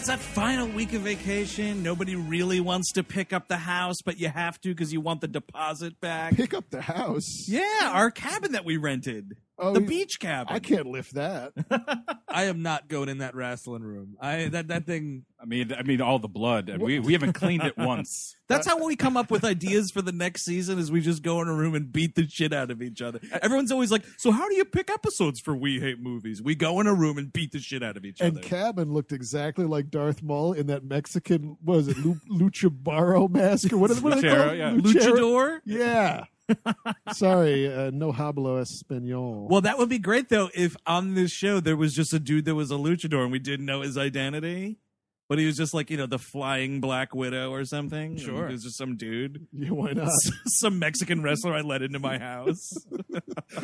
it's that final week of vacation. Nobody really wants to pick up the house, but you have to because you want the deposit back. Pick up the house. Yeah, our cabin that we rented. Oh, the beach cabin. I can't lift that. I am not going in that wrestling room. I that that thing. I mean, I mean, all the blood, we we haven't cleaned it once. That's how we come up with ideas for the next season is we just go in a room and beat the shit out of each other. Everyone's always like, "So how do you pick episodes for We Hate Movies?" We go in a room and beat the shit out of each And other. And Cabin looked exactly like Darth Maul in that Mexican, what was it, Lu- Lucha mask or what, what are they Luchero, called? yeah. Luchador? Yeah. Sorry, uh, no hablo español. Well, that would be great though if on this show there was just a dude that was a luchador and we didn't know his identity. But he was just like, you know, the flying Black Widow or something. Sure. He was just some dude. yeah, why not? some Mexican wrestler I let into my house.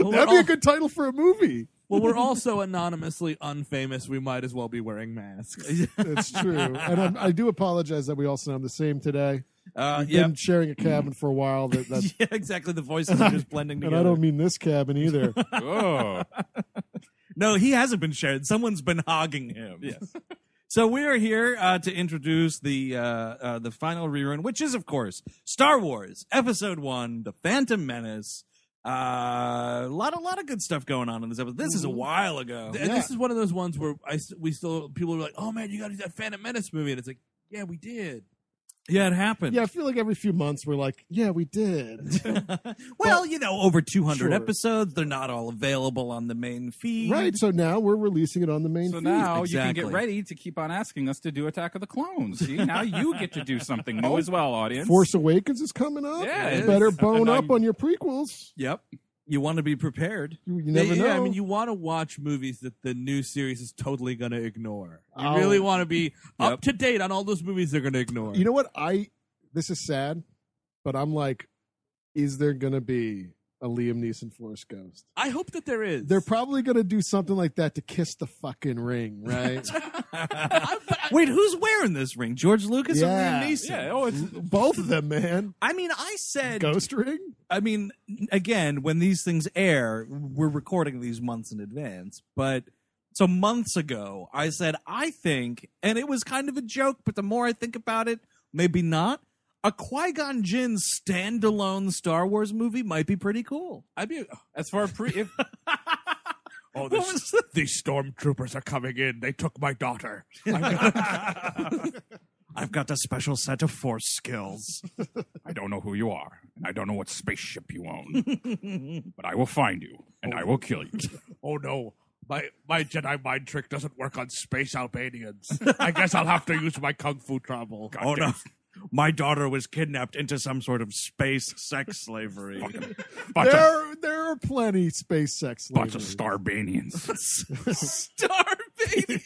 Well, That'd be al- a good title for a movie. well, we're also anonymously unfamous. We might as well be wearing masks. That's true. And I'm, I do apologize that we all sound the same today. Uh, We've yeah. been sharing a cabin for a while. That, that, yeah, exactly. The voices are just blending and. I don't mean this cabin either. Oh, No, he hasn't been shared. Someone's been hogging him. yes. So we are here uh, to introduce the uh, uh, the final rerun, which is, of course, Star Wars Episode One: The Phantom Menace. Uh, a lot, a lot of good stuff going on in this episode. This is a while ago. And this is one of those ones where I we still people are like, "Oh man, you got to do that Phantom Menace movie," and it's like, "Yeah, we did." Yeah, it happened. Yeah, I feel like every few months we're like, yeah, we did. well, you know, over 200 Sure. episodes. They're not all available on the main feed. right. So now we're releasing it on the main So feed. now you can Exactly. get ready to keep on asking us to do Attack of the Clones. See, now you get to do something new oh, as well, audience. Force Awakens is coming up. Yeah, You it better bone And up I'm- on your prequels. Yep. You want to be prepared. You, you never yeah, know. I mean, you want to watch movies that the new series is totally going to ignore. You Oh. really want to be Yep. up to date on all those movies they're going to ignore. You know what? I this is sad, but I'm like, is there gonna be a Liam Neeson Force Ghost? I hope that there is. They're probably gonna do something like that to kiss the fucking ring, right? Wait, who's wearing this ring? George Lucas Yeah. or Liam Neeson? Yeah. Oh, it's Both of them, man. I mean, I said Ghost ring. I mean, again, when these things air, we're recording these months in advance. But so months ago, I said, I think, and it was kind of a joke, but the more I think about it, maybe not. A Qui Gon Jinn standalone Star Wars movie might be pretty cool. I'd be. Oh, as far pre. If, Oh, was these stormtroopers are coming in. They took my daughter. I've got a special set of Force skills. I don't know who you are, and I don't know what spaceship you own, but I will find you and I will kill you. oh no. My my Jedi mind trick doesn't work on space Albanians. I guess I'll have to use my kung fu trouble. oh no. My daughter was kidnapped into some sort of space sex slavery. Bunch of, There, there are plenty space sex. bunch of slavery. Starbanians. Star baby.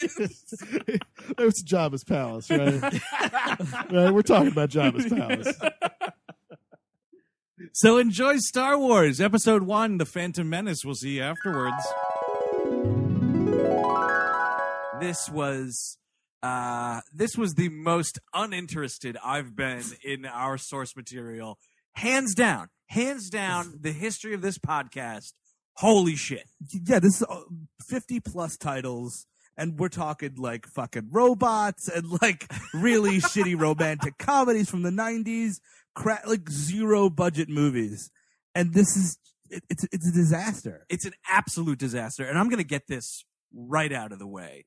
It was Jabba's palace, right? right? We're talking about Jabba's palace. So enjoy Star Wars Episode One: The Phantom Menace. We'll see you afterwards. This was uh, this was the most uninterested I've been in our source material, hands down, hands down. The history of this podcast. Holy shit! yeah, this is uh, 50 plus titles, and we're talking like fucking robots and like really shitty romantic comedies from the 90s, cra- like zero budget movies. And this is, it, it's, it's a disaster. It's an absolute disaster, and I'm going to get this right out of the way.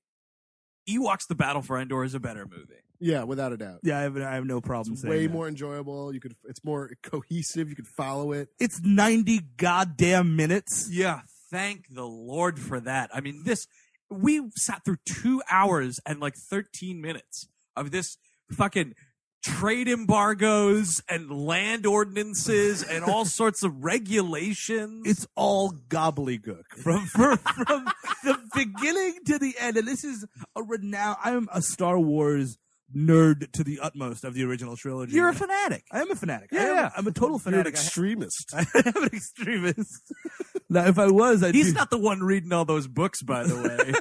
Ewoks: The Battle for Endor is a better movie. Yeah, without a doubt. Yeah, I have, I have no problem It's saying way that. more enjoyable. You could. It's more cohesive. You could follow it. It's 90 goddamn minutes. Yeah, thank the Lord for that. I mean, this we sat through two hours and like 13 minutes of this fucking trade embargoes and land ordinances and all sorts of regulations. It's all gobbledygook from from, from the beginning to the end. And this is a renowned. I'm a Star Wars nerd to the utmost of the original trilogy. you're a fanatic. I am a fanatic. I Yeah, am, yeah. I'm a total fanatic. You're an. I- extremist. I am an extremist. now, if I was, I'd He's be, not the one reading all those books, by the way.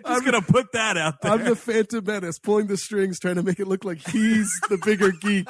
I'm gonna put that out there. I'm the Phantom Menace, pulling the strings, trying to make it look like he's the bigger geek.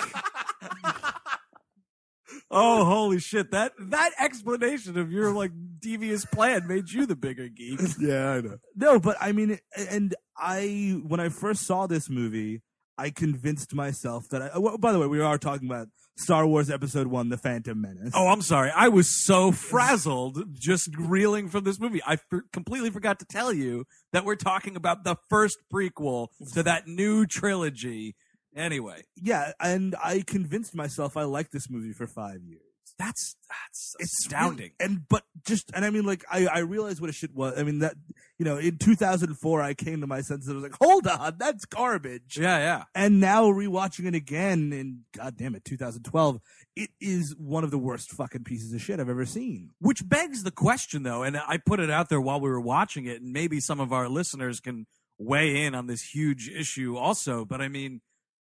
Oh, holy shit! That that explanation of your like devious plan made you the bigger geek. Yeah, I know. No, but I mean, and I when I first saw this movie, I convinced myself that. I, well, by the way, we are talking about Star Wars Episode One: The Phantom Menace. Oh, I'm sorry. I was so frazzled just reeling from this movie. I for- completely forgot to tell you that we're talking about the first prequel to that new trilogy. Anyway, yeah, and I convinced myself I liked this movie for five years. that's that's It's astounding. really- and but just and I mean, like I I realized what a shit was. I mean that you know in 2004 I came to my senses. I was like, hold on, that's garbage. yeah, yeah. And now rewatching it again in God damn it 2012, it is one of the worst fucking pieces of shit I've ever seen. Which begs the question, though, and I put it out there while we were watching it, and maybe some of our listeners can weigh in on this huge issue also. But I mean,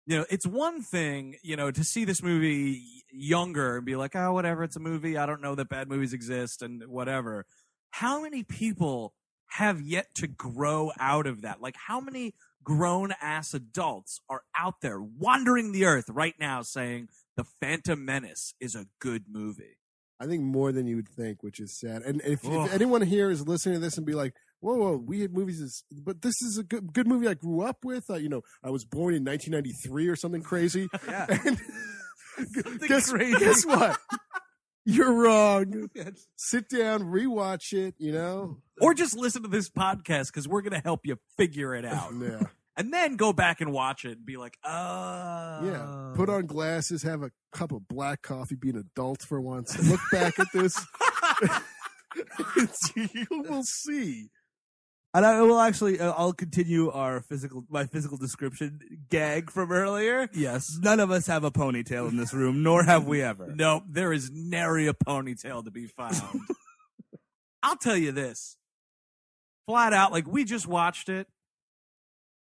you know, it's one thing, you know, to see this movie younger and be like, oh, whatever, it's a movie. I don't know that bad movies exist and whatever. How many people have yet to grow out of that? Like, how many grown ass adults are out there wandering the earth right now saying The Phantom Menace is a good movie? I think more than you would think, which is sad. And if, if anyone here is listening to this and be like, "Whoa, whoa, We weird movies," is, but this is a good, good movie I grew up with. Uh, you know, I was born in 1993 or something crazy. Yeah. And guess, crazy. guess what? You're wrong. Sit down, rewatch it. You know, or just listen to this podcast because we're going to help you figure it out. yeah, and then go back and watch it and be like, oh. yeah. Put on glasses, have a cup of black coffee, be an adult for once. Look back at this. You will see. And I will actually, uh, I'll continue our physical, my physical description gag from earlier. Yes. None of us have a ponytail in this room, nor have we ever. No, there is nary a ponytail to be found. I'll tell you this. Flat out, like we just watched it.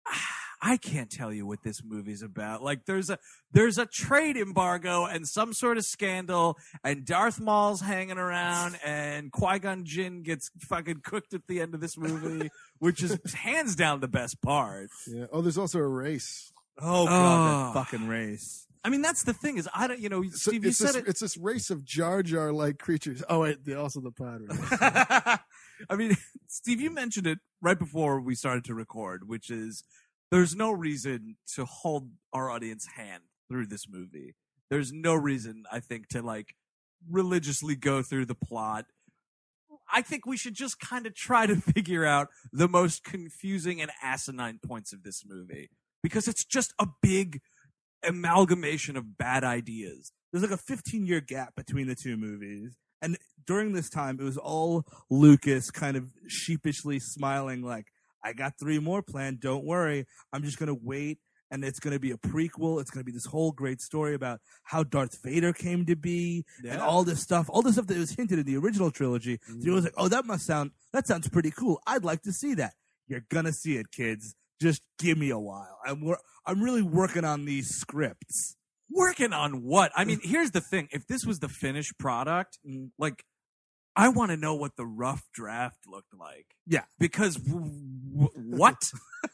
I can't tell you what this movie's about. Like there's a there's a trade embargo and some sort of scandal, and Darth Maul's hanging around, and Qui Gon Jinn gets fucking cooked at the end of this movie, which is hands down the best part. Yeah. Oh, there's also a race. Oh god, Oh. that fucking race. I mean, that's the thing is I don't, you know, So Steve, you it's, said this, it. it's this race of Jar Jar like creatures. Oh, wait, also the pod race. I mean, Steve, you mentioned it right before we started to record, which is there's no reason to hold our audience hand through this movie. There's no reason, I think, to like religiously go through the plot. I think we should just kind of try to figure out the most confusing and asinine points of this movie because it's just a big amalgamation of bad ideas. There's like a 15 year gap between the two movies. And during this time, it was all Lucas kind of sheepishly smiling, like, I got three more planned. Don't worry. I'm just going to wait. And it's going to be a prequel. It's going to be this whole great story about how Darth Vader came to be and all this stuff, all this stuff that was hinted in the original trilogy. So he was like, oh, that must sound, that sounds pretty cool. I'd like to see that. You're going to see it, kids. Just give me a while. I'm, wor- I'm really working on these scripts. working on what? I mean, here's the thing. If this was the finished product, Mm. like, I want to know what the rough draft looked like. Yeah. Because w- w- what?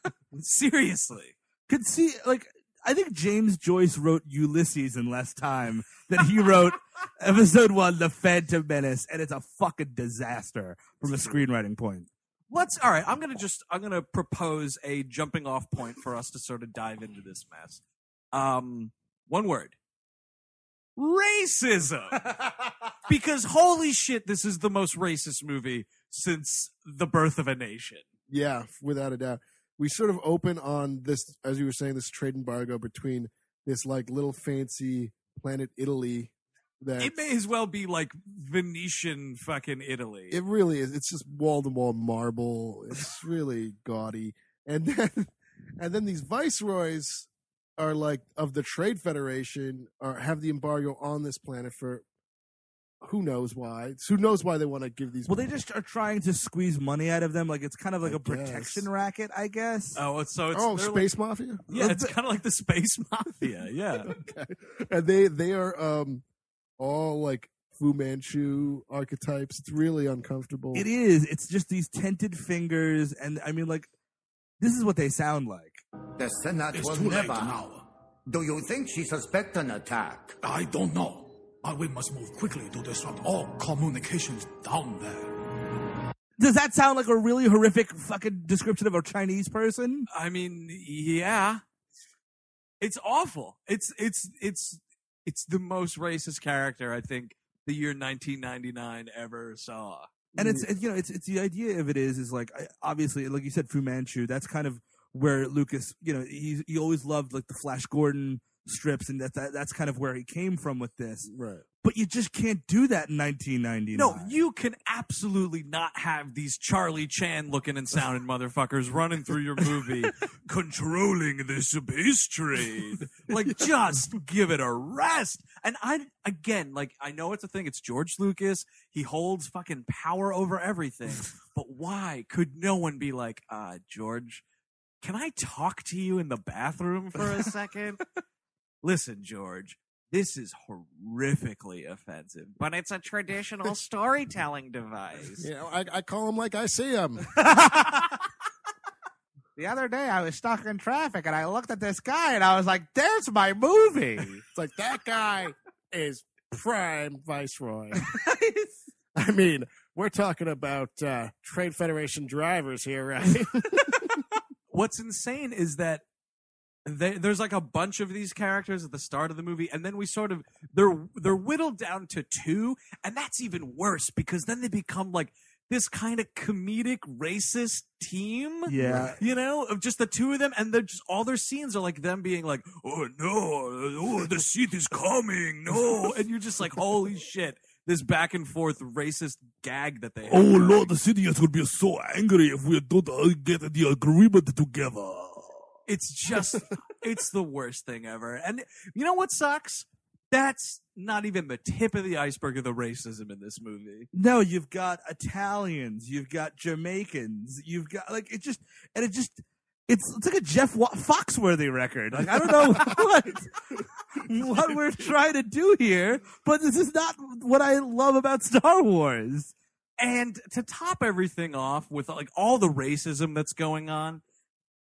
Seriously. could see like I think James Joyce wrote Ulysses in less time than he wrote episode one, The Phantom Menace, and it's a fucking disaster from a screenwriting point. Let's, all right, I'm going to just, I'm going to propose a jumping off point for us to sort of dive into this mess. Um, one word. Racism. because holy shit, this is the most racist movie since the birth of a nation. Yeah, without a doubt. We sort of open on this, as you were saying, this trade embargo between this like little fancy planet Italy. That It may as well be like Venetian fucking Italy. it really is. It's just wall to wall marble. It's really gaudy. And then, and then these viceroys are like of the Trade Federation are have the embargo on this planet for who knows why. Who knows why they want to give these? Well, they just are trying to squeeze money out of them. Like it's kind of like I a protection guess. racket, I guess. oh, it's so it's oh they're space mafia. Yeah, it's kind of like the space mafia. Yeah. okay. And they they are um all like Fu Manchu archetypes. It's really uncomfortable. It is. It's just these tented fingers, and I mean, like, this is what they sound like. The Senate It's will too late never. now. Do you think she suspects an attack? I don't know. But we must move quickly to disrupt all communications down there. Does that sound like a really horrific fucking description of a Chinese person? I mean, yeah. It's awful. It's it's it's it's the most racist character I think the year 1999 ever saw. and it's it's, you know it's it's the idea of it is is like obviously like you said Fu Manchu that's kind of where Lucas you know he he always loved like the Flash Gordon strips and that, that that's kind of where he came from with this Right. but you just can't do that in 1999 No, you can absolutely not have these Charlie Chan looking and sounding motherfuckers running through your movie controlling the space trade. Like just give it a rest. And I again, like I know it's a thing, it's George Lucas. He holds fucking power over everything. But why could no one be like, uh, George, can I talk to you in the bathroom for a second? Listen, George, this is horrifically offensive, but it's a traditional storytelling device. You know, I, I call them like I see them. the other day I was stuck in traffic and I looked at this guy and I was like there's my movie It's like that guy is prime viceroy. I mean, we're talking about uh, Trade Federation drivers here, right? What's insane is that they, there's like a bunch of these characters at the start of the movie, and then we sort of they're they're whittled down to two, and that's even worse because then they become like this kind of comedic racist team. yeah You know, of just the two of them, and they're just all their scenes are like them being like, "Oh no, oh the seat is coming, no," and you're just like, "Holy shit!" This back and forth racist gag that they. oh going. lord the citizens would be so angry if we don't uh, get the agreement together It's just, it's the worst thing ever. And you know what sucks? That's not even the tip of the iceberg of the racism in this movie. No, you've got Italians, you've got Jamaicans, you've got like it just and it just it's it's like a Jeff Foxworthy record. Like I don't know what what we're trying to do here, but this is not what I love about Star Wars. And to top everything off with like all the racism that's going on,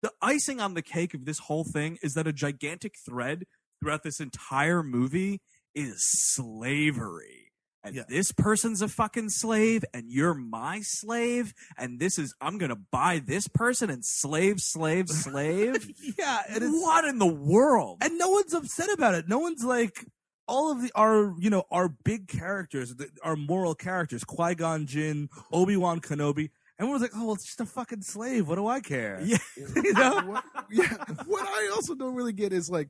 the icing on the cake of this whole thing is that a gigantic thread throughout this entire movie is slavery. And Yeah. this person's a fucking slave, and you're my slave, and this is I'm gonna buy this person and slave, slave, slave. Yeah, and it's what in the world? and no one's upset about it. No one's like all of the our you know our big characters, our moral characters, Qui Gon Jinn, Obi Wan Kenobi. Everyone's like, oh, well, it's just a fucking slave. What do I care? Yeah. you know. what, yeah. What I also don't really get is like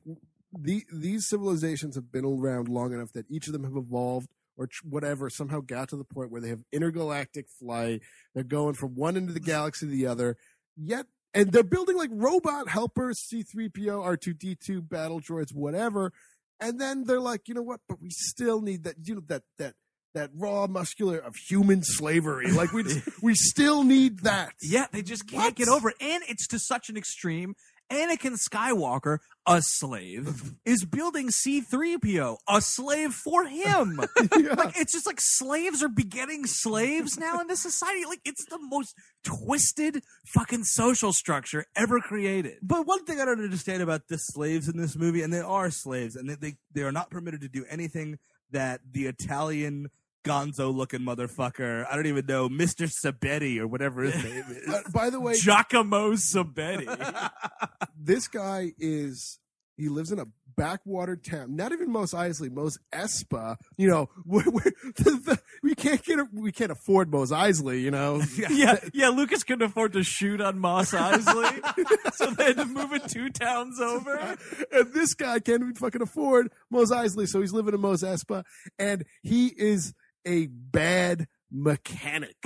the these civilizations have been around long enough that each of them have evolved or ch- whatever somehow got to the point where they have intergalactic flight. They're going from one end of the galaxy to the other. Yet, and they're building like robot helpers, C3PO, R2D2, battle droids, whatever. And then they're like, you know what? But we still need that, you know, that, that, that raw muscular of human slavery. Like we, just, we still need that. Yeah, they just can't What? get over it. And it's to such an extreme. Anakin Skywalker, a slave, is building C3PO, a slave for him. Yeah. like it's just like slaves are begetting slaves now in this society. Like it's the most twisted fucking social structure ever created. But one thing I don't understand about the slaves in this movie, and they are slaves, and they they, they are not permitted to do anything that the Italian gonzo looking motherfucker, I don't even know, Mr. Sabetti or whatever his name is. Uh, by the way, Giacomo Sabetti. this guy is he lives in a backwater town not even Mos Eisley Mos Espa you know we the, the, we can't get a, we can't afford Mos Eisley you know yeah, yeah. Lucas couldn't afford to shoot on Mos Eisley, so they had to move it two towns over. and this guy can't even fucking afford Mos Eisley so he's living in Mos Espa and he is a bad mechanic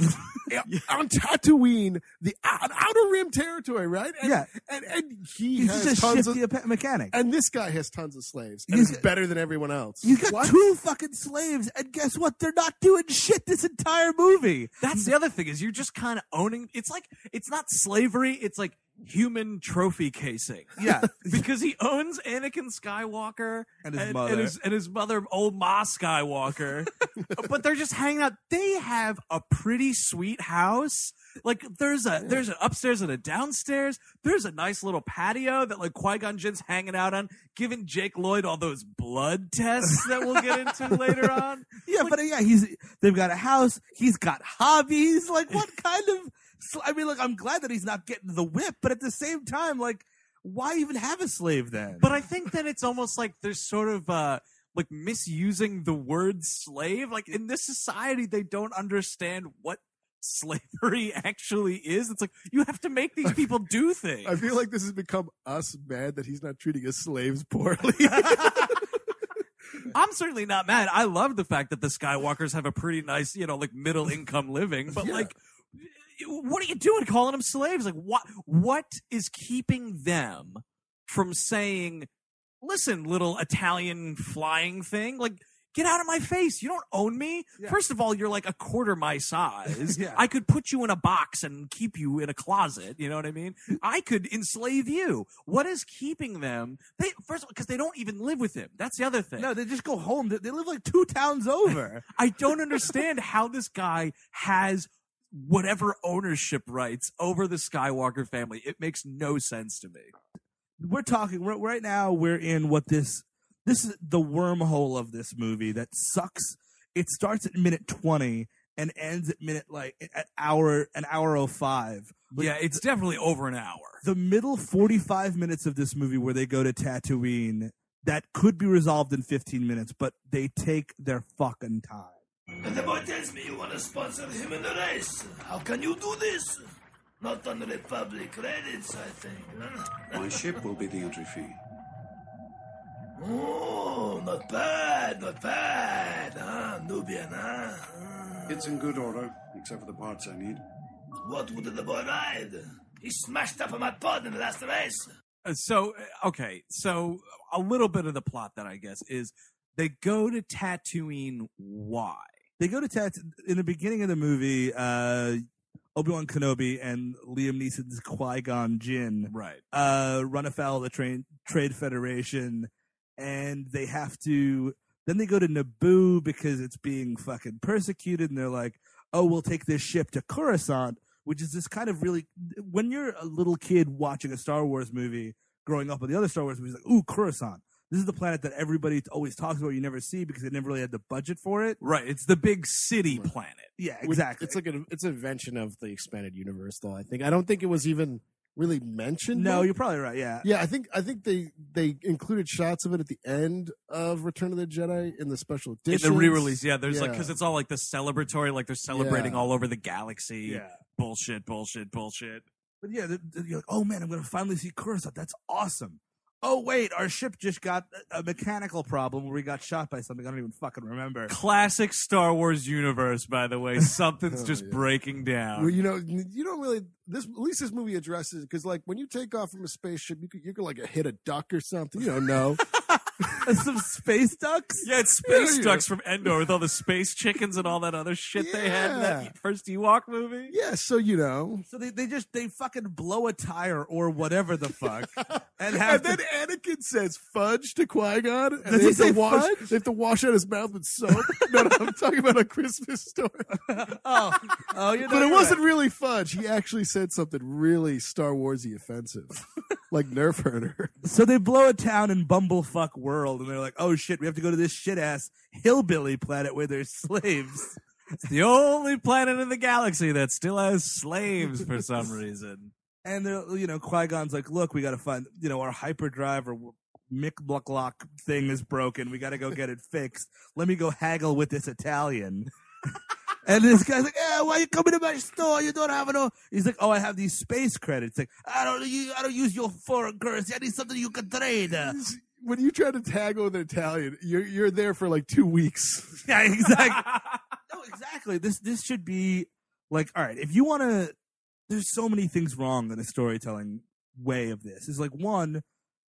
on Tatooine the out- outer rim territory right and, Yeah. and and he He's has just a tons of shifty mechanic. and this guy has tons of slaves and He's is better than everyone else You got What? two fucking slaves, and guess what? They're not doing shit this entire movie. That's the other thing is you're just kind of owning. It's like it's not slavery. It's like human trophy casing. Yeah. because he owns Anakin Skywalker And his and, mother. and his, and his mother, old Ma Skywalker. but they're just hanging out. They have a pretty sweet house. Like there's a there's an upstairs and a downstairs. There's a nice little patio that like Qui Gon Jinn's hanging out on, giving Jake Lloyd all those blood tests that we'll get into later on. Yeah, but uh, yeah, he's they've got a house. He's got hobbies. Like what kind of? Sl- I mean, like I'm glad that he's not getting the whip, but at the same time, like why even have a slave then? But I think that it's almost like there's sort of uh like misusing the word slave. Like in this society, they don't understand what slavery actually is. It's like you have to make these people do things. I feel like this has become us mad that he's not treating his slaves poorly. I'm certainly not mad. I love the fact that the Skywalkers have a pretty nice, you know, like middle income living. But Yeah. like, what are you doing calling them slaves? Like, what what is keeping them from saying, "Listen, little Italian flying thing, like." Get out of my face. You don't own me. Yeah. First of all, you're like a quarter my size. Yeah. I could put you in a box and keep you in a closet. You know what I mean? I could enslave you. What is keeping them? They first of all, because they don't even live with him. That's the other thing. no, they just go home. They, they live like two towns over. I don't understand how this guy has whatever ownership rights over the Skywalker family. It makes no sense to me. we're talking right, right now. We're in what this this is the wormhole of this movie that sucks. It starts at minute twenty and ends at minute like at hour an hour oh five. Like, yeah, it's definitely over an hour. the middle 45 minutes of this movie where they go to Tatooine that could be resolved in 15 minutes, but they take their fucking time. And the boy tells me you want to sponsor him in the race. How can you do this? Not on Republic credits, I think. My ship will be the entry fee. Oh, not bad, not bad. Huh? Nubian, huh? Uh, It's in good order, except for the parts I need. What would the boy ride? He smashed up on my pod in the last race. Uh, So, uh, okay, so a little bit of the plot then, I guess, is they go to Tatooine. Why? They go to Tat in the beginning of the movie, uh, Obi-Wan Kenobi and Liam Neeson's Qui-Gon Jinn Right. uh, run afoul of the train, Trade Federation, and they have to. Then they go to Naboo because it's being fucking persecuted, and they're like, "Oh, we'll take this ship to Coruscant," which is this kind of really. When you're a little kid watching a Star Wars movie, growing up with the other Star Wars movies, like, "Ooh, Coruscant." This is the planet that everybody always talks about. You never see because they never really had the budget for it. Right. It's the big city planet. Yeah, exactly. It's like an it's an invention of the expanded universe, though. I think I don't think it was even really mentioned. no, though. you're probably right. Yeah, Yeah, I think I think they they included shots of it at the end of Return of the Jedi in the special In edition. the re-release, yeah, there's like because it's all like the celebratory, like they're celebrating Yeah. all over the galaxy. yeah. Bullshit, bullshit, bullshit. But yeah, th- th- you're like, oh man, I'm gonna finally see Coruscant. That's awesome. Oh wait, our ship just got a- a mechanical problem where we got shot by something I don't even fucking remember. Classic Star Wars universe, by the way. Something's Oh, just yeah. breaking Well, down. you know, you don't really. This at least this movie addresses because, like, when you take off from a spaceship, you could you could like hit a duck or something. You don't know. Some space ducks. Yeah, it's space Yeah, ducks from Endor with all the space chickens and all that other shit they had in Yeah. that first Ewok movie. yeah, so you know. So they, they just they fucking blow a tire or whatever the fuck, and have And to- then Anakin says fudge to Qui Gon, and Does they he have, say to wash, fudge? they have to wash out his mouth with soap. no, no, I'm talking about a Christmas story. oh oh you know But it you're wasn't right. really fudge. He actually said something really Star Warsy offensive, like Nerf herder. So they blow a town in bumblefuck world, and they're like, oh shit, we have to go to this shit ass hillbilly planet where there's slaves. It's the only planet in the galaxy that still has slaves for some reason. And they're, you know, Qui Gon's like, look, we got to find, you know, our hyperdrive or Mick Blocklock thing is broken. We got to go get it fixed. Let me go haggle with this Italian. and this guy's like, yeah, why you coming to my store? You don't have no. He's like, oh, I have these space credits. Like, I don't, you, I don't use your foreign currency. I need something you can trade. When you try to tag with an Italian, you're you're there for like two weeks. yeah, exactly. no, exactly. This this should be like, all right, if you want to, there's so many things wrong in the storytelling way of this. Is like one,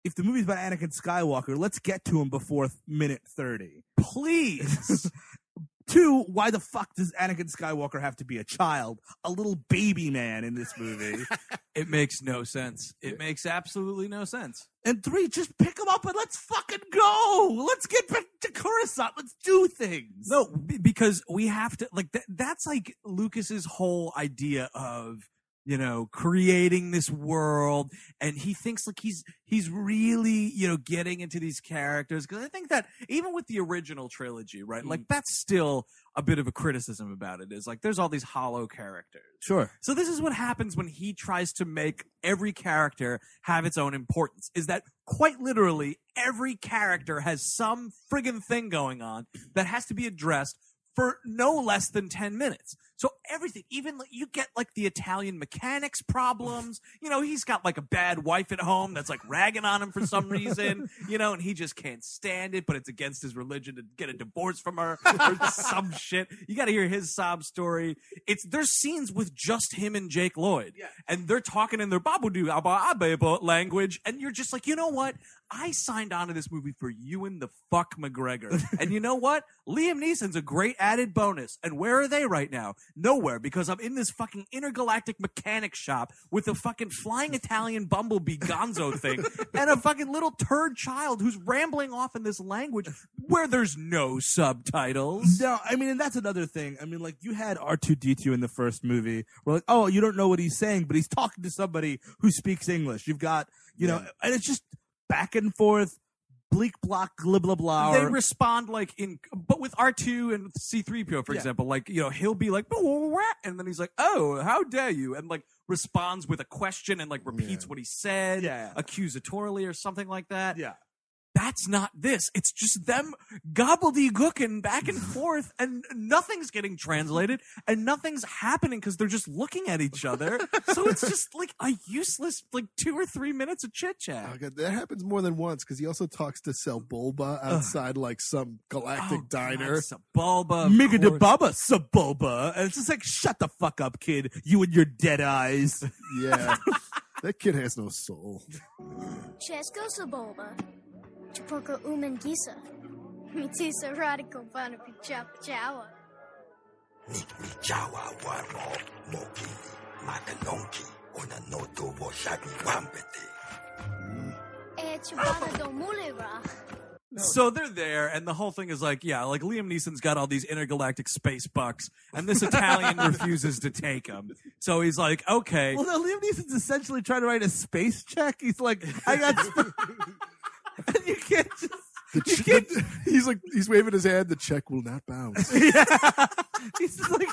if the movie's about Anakin Skywalker, let's get to him before minute thirty. Please. Two, why the fuck does Anakin Skywalker have to be a child, a little baby man in this movie? It makes no sense. It makes absolutely no sense. And three, just pick him up and let's fucking go. Let's get back to Coruscant. Let's do things. No, because we have to like th- that's like Lucas's whole idea of you know creating this world and he thinks like he's he's really you know getting into these characters because i think that even with the original trilogy right like mm-hmm. that's still a bit of a criticism about it is like there's all these hollow characters Sure. so this is what happens when he tries to make every character have its own importance. Is that quite literally every character has some friggin' thing going on that has to be addressed for no less than 10 minutes. So everything, even like you get like the Italian mechanics problems, you know, he's got like a bad wife at home that's like ragging on him for some reason, you know, and he just can't stand it, but it's against his religion to get a divorce from her or some shit. You got to hear his sob story. It's there's scenes with just him and Jake Lloyd. Yeah. And they're talking in their babudu aba language and you're just like, "You know what? I signed on to this movie for Ewan the fuck McGregor. and you know what? Liam Neeson's a great added bonus. And where are they right now? Nowhere, because I'm in this fucking intergalactic mechanic shop with a fucking flying Italian bumblebee gonzo thing and a fucking little turd child who's rambling off in this language where there's no subtitles. No, I mean, and that's another thing. I mean, like you had R two D two in the first movie. We're like, oh, you don't know what he's saying, but he's talking to somebody who speaks English. You've got, you know, and it's just back and forth, bleak block, blah blah blah. they or- respond like in but with r2 and c3po for Yeah. example like you know he'll be like and then he's like oh how dare you and like responds with a question and like repeats Yeah. what he said Yeah. accusatorily or something like that yeah. That's not this it's just them gobbledygooking back and forth and nothing's getting translated and nothing's happening because they're just looking at each other so it's just like a useless like two or three minutes of chit chat Oh, that happens more than once because he also talks to Sebulba outside like some galactic Oh, diner. God, Sebulba, of Miga de. Baba Sabulba. And it's just like, shut the fuck up, kid. You and your dead eyes. Yeah, that kid has no soul. Chesko Saboba. Chapoko Uman Gisa. Mitisa Radical Banapi Chapa Chawa. Jawa warmo moki makanonki ona noto wo shabi wampete. Chabana do Mulera. So they're there, and the whole thing is like, yeah, like Liam Neeson's got all these intergalactic space bucks, and this Italian refuses to take them. So he's like, okay, Well, no, Liam Neeson's essentially trying to write a space check. He's like, I got. Sp- and you can't just. The You can't- the- he's like he's waving his hand. The check will not bounce. Yeah. He's like.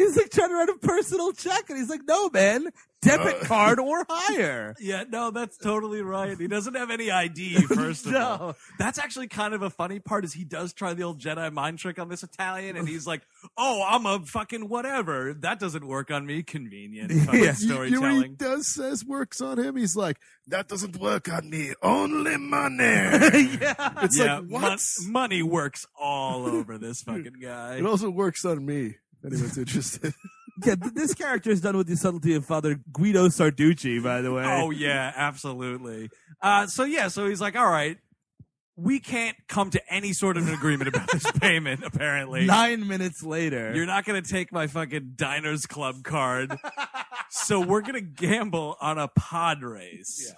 He's like trying to write a personal check, and he's like, "No, man, debit card or higher." yeah, no, that's totally right. He doesn't have any ID, first of all. No. That's actually kind of a funny part is he does try the old Jedi mind trick on this Italian, and he's like, oh, I'm a fucking whatever. That doesn't work on me. Convenient fucking Yeah. You, you storytelling. know he does says works on him. He's like that doesn't work on me. Only money. yeah. It's yeah, like mon- money works all over this fucking guy. It also works on me. If anyone's interested. yeah, this character is done with the subtlety of Father Guido Sarducci, by the way. Oh yeah, absolutely. Uh, so yeah, so he's like, all right, we can't come to any sort of an agreement about this payment. Apparently, Nine minutes later, you're not gonna take my fucking Diners Club card. so we're gonna gamble on a pod race.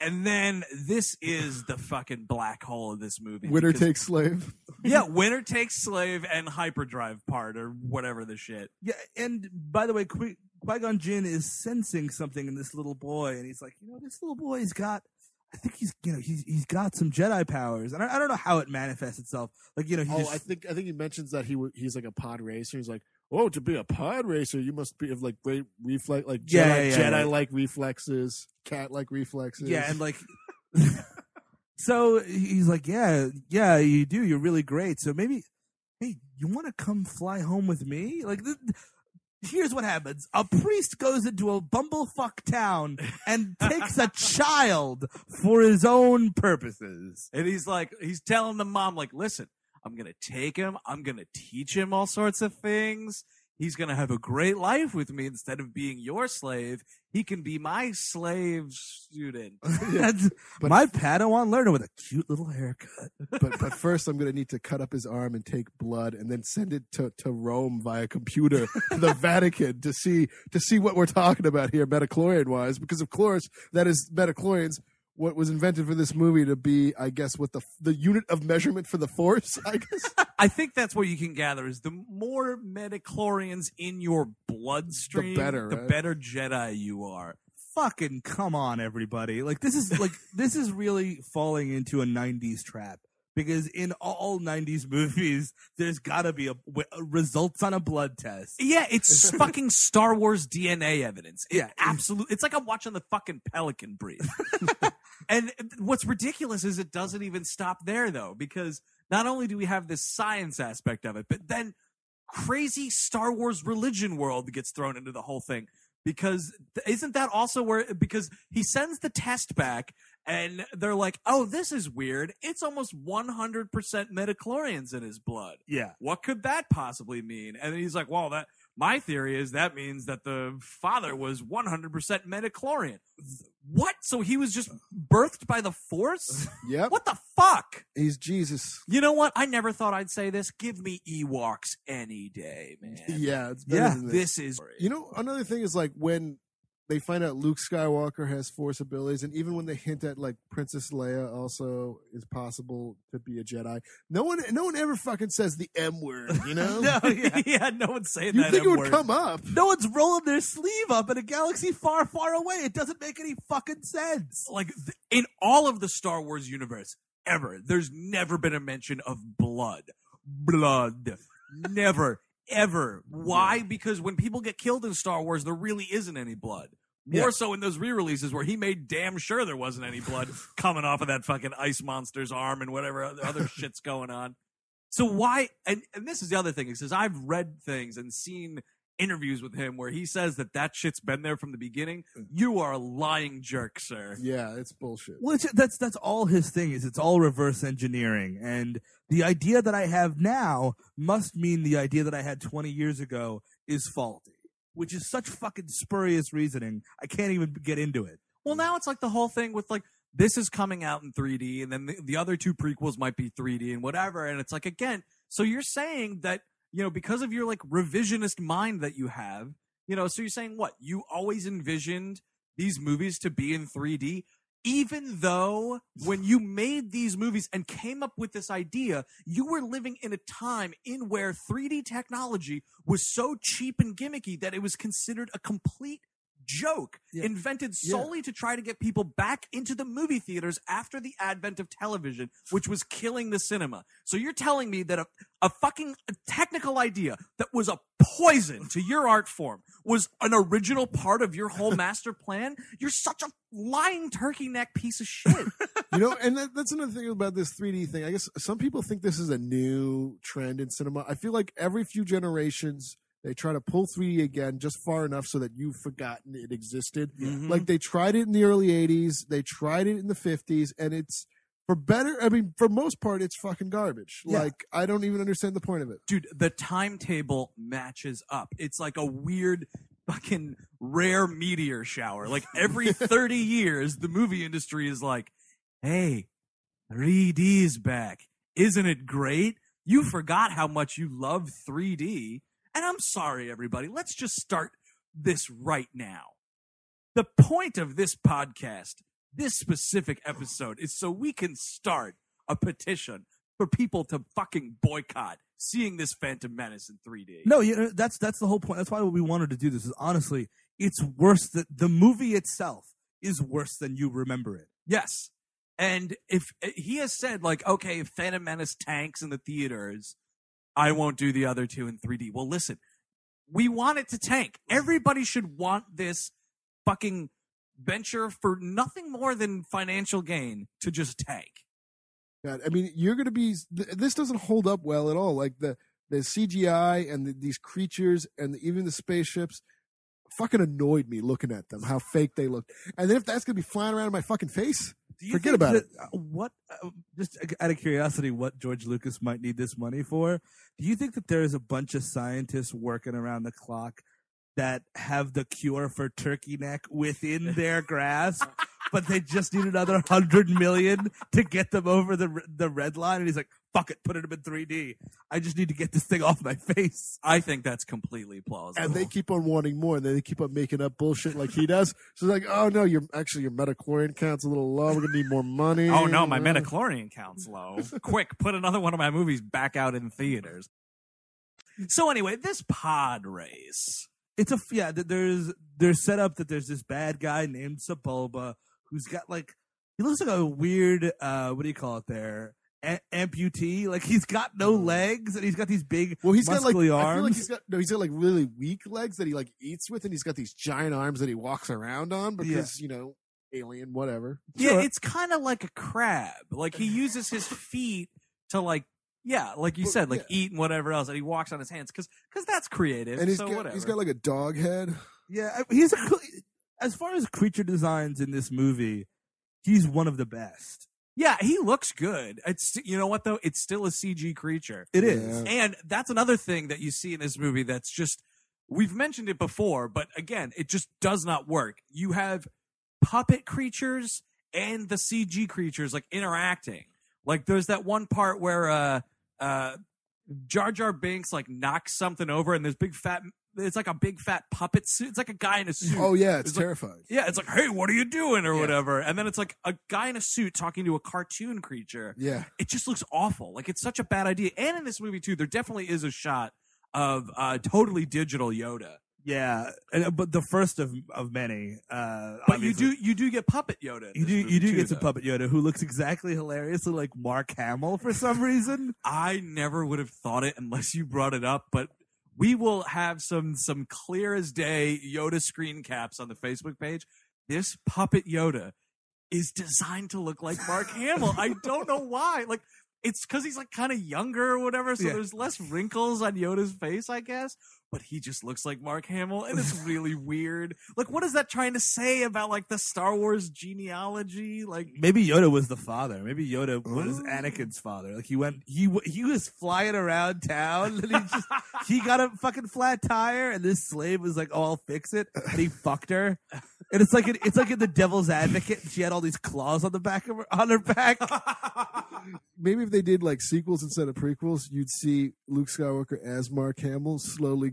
And then this is the fucking black hole of this movie. Winner because- takes slave. yeah, winner takes slave and hyperdrive part or whatever the shit. Yeah, and by the way, Qui Gon Jinn is sensing something in this little boy, and he's like, you know, this little boy's got. I think he's, you know, he's he's got some Jedi powers, and I, I don't know how it manifests itself. Like, you know, he Oh, just, I think I think he mentions that he w- he's like a pod racer. He's like, oh, to be a pod racer, you must be of like great reflex, like Jedi, Yeah, yeah, yeah, Jedi yeah. like reflexes, cat like reflexes. yeah, and like, so he's like, yeah, yeah, you do. You're really great. So maybe, hey, you want to come fly home with me? Like, th- here's what happens: a priest goes into a bumblefuck town and takes a child for his own purposes. And he's like, he's telling the mom, like, listen, I'm gonna take him. I'm gonna teach him all sorts of things. he's going to have a great life with me instead of being your slave. He can be my slave student. That's But- my Padawan learner with a cute little haircut. but but first I'm gonna need to cut up his arm and take blood and then send it to, to Rome via computer to the Vatican to see to see what we're talking about here metachlorian wise because of course that is metachlorians what was invented for this movie to be I guess what the the unit of measurement for the force I guess I think that's what you can gather is the more metachlorians in your bloodstream, better, the right? better Jedi you are. Fucking come on, everybody! Like this is like this is really falling into a '90s trap because in all '90s movies, there's got to be a results on a blood test. Yeah, it's fucking Star Wars DNA evidence. It Yeah. absolutely. It's like I'm watching the fucking pelican breathe. and what's ridiculous is it doesn't even stop there though, because not only do we have this science aspect of it, but then crazy Star Wars religion world gets thrown into the whole thing. Because isn't that also where because he sends the test back and they're like, "Oh, this is weird. It's almost 100% metachlorians in his blood." Yeah, what could that possibly mean? And he's like, well, that my theory is that means that the father was 100% metachlorian. What? So he was just birthed by the force? yep What the fuck? he's Jesus You know what? I never thought I'd say this. Give me Ewoks any day, man. yeah it's better Yeah, than This is You know, another thing is like when they find out Luke Skywalker has force abilities, and even when they hint at like Princess Leia also is possible to be a Jedi, no one, no one ever fucking says the M word. You know, no, yeah. yeah, no one's saying you that. think it would M-word. come up? No one's rolling their sleeve up in a galaxy far, far away. It doesn't make any fucking sense. like th- in all of the Star Wars universe ever, there's never been a mention of blood. Blood. never, ever. Why? Because when people get killed in Star Wars, there really isn't any blood. More Yeah. so in those re-releases where he made damn sure there wasn't any blood coming off of that fucking ice monster's arm and whatever other, other shit's going on. So why? And, and this is the other thing. He says I've read things and seen interviews with him where he says that that shit's been there from the beginning. Mm. You are a lying jerk, sir. Yeah, it's bullshit. Well, it's, that's that's all his thing is. It's all reverse engineering, and the idea that I have now must mean the idea that I had 20 years ago is faulty, which is such fucking spurious reasoning. I can't even get into it. Well, now it's like the whole thing with like this is coming out in 3D, and then the, the other two prequels might be 3D and whatever. And it's like again, so you're saying that you know because of your like revisionist mind that you have, you know, so you're saying what you always envisioned these movies to be in 3D. Even though when you made these movies and came up with this idea, you were living in a time in where 3D technology was so cheap and gimmicky that it was considered a complete joke Yeah. invented Yeah. solely to try to get people back into the movie theaters after the advent of television, which was killing the cinema. So you're telling me that a, a fucking technical idea that was a poison to your art form was an original part of your whole master plan? You're such a lying turkey neck piece of shit. you know, and that, that's another thing about this 3D thing. I guess some people think this is a new trend in cinema. I feel like every few generations they try to pull 3D again just far enough so that you've forgotten it existed. Mhm. Like they tried it in the early 80s, they tried it in the 50s, and it's for better. I mean, for most part, it's fucking garbage. Yeah. Like I don't even understand the point of it. dude, the timetable matches up. It's like a weird fucking rare meteor shower. Like every 30 years, the movie industry is like, hey, 3D's back. Isn't it great? You forgot how much you love 3D. And I'm sorry, everybody. Let's just start this right now. The point of this podcast, this specific episode, is so we can start a petition for people to fucking boycott seeing this Phantom Menace in 3D. No, you know, that's that's the whole point. That's why we wanted to do this. Is honestly, it's worse that the movie itself is worse than you remember it. Yes. And if eh, he has said, like, okay, if Phantom Menace tanks in the theaters, I won't do the other two in 3D. Well, listen, we want it to tank. Everybody should want this fucking venture for nothing more than financial gain to just tank. God, I mean, you're gonna be. th- This doesn't hold up well at all. Like the the CGI and the, these creatures and the, even the spaceships, fucking annoyed me looking at them. How fake they looked. And then if that's gonna be flying around in my fucking face, Forget about that- it. What, uh, just out of curiosity, what George Lucas might need this money for? Do you think that there is a bunch of scientists working around the clock that have the cure for turkey neck within their grasp, but they just need another hundred million to get them over the the red line? And he's like, "Fuck it, put it up in 3D. I just need to get this thing off my face." I think that's completely plausible. and they keep on wanting more, and then they keep on making up bullshit like he does. So it's like, oh no, your actually your metachlorian count's a little low. We're gonna need more money. Oh no, my Uh, metachlorian count's low. Quick, put another one of my movies back out in theaters. So anyway, this pod race. It's a yeah. There's there's set up that there's this bad guy named Sebulba who's got like he looks like a weird uh what do you call it there a- amputee. Like he's got no legs and he's got these big Well, he's got like muscly I arms. feel like he's got no, he's got like really weak legs that he like eats with, and he's got these giant arms that he walks around on because you know alien whatever. Yeah, Sure. it's kind of like a crab. Like he uses his feet to like yeah, like you Well, said, like yeah. eat and whatever else, and he walks on his hands because because that's creative. And he's so got whatever. he's got like a dog head. yeah, he's a, as far as creature designs in this movie, he's one of the best. yeah, he looks good. It's you know what though, it's still a CG creature. It is. Yeah. And that's another thing that you see in this movie that's just we've mentioned it before, but again, it just does not work. You have puppet creatures and the CG creatures like interacting. Like there's that one part where uh uh Jar Jar Binks like knocks something over and there's big fat it's like a big fat puppet suit. It's like a guy in a suit. Oh yeah, it's, It's like- terrifying. Yeah, it's like, hey, what are you doing or Yeah. whatever. And then it's like a guy in a suit talking to a cartoon creature yeah, it just looks awful. Like it's such a bad idea. And in this movie too, there definitely is a shot of uh totally digital Yoda. Yeah, and, but the first of of many. Uh, But you do you do get puppet Yoda. You do you do too, get some puppet Yoda who looks exactly hilariously like Mark Hamill for some reason. I never would have thought it unless you brought it up, but we will have some some clear as day Yoda screen caps on the Facebook page. This puppet Yoda is designed to look like Mark Hamill. I don't know why. Like it's because he's like kind of younger or whatever, so Yeah. there's less wrinkles on Yoda's face, I guess. But he just looks like Mark Hamill, and it's really weird. Like, what is that trying to say about like the Star Wars genealogy? Like, Maybe Yoda was the father. Maybe Yoda was Oh. Anakin's father. Like he went, he he was flying around town, and he just he got a fucking flat tire, and this slave was like, "Oh, I'll fix it," and he fucked her. And it's like in, it's like in the Devil's Advocate. She had all these claws on the back of her on her back. maybe if they did like sequels instead of prequels, you'd see Luke Skywalker as Mark Hamill slowly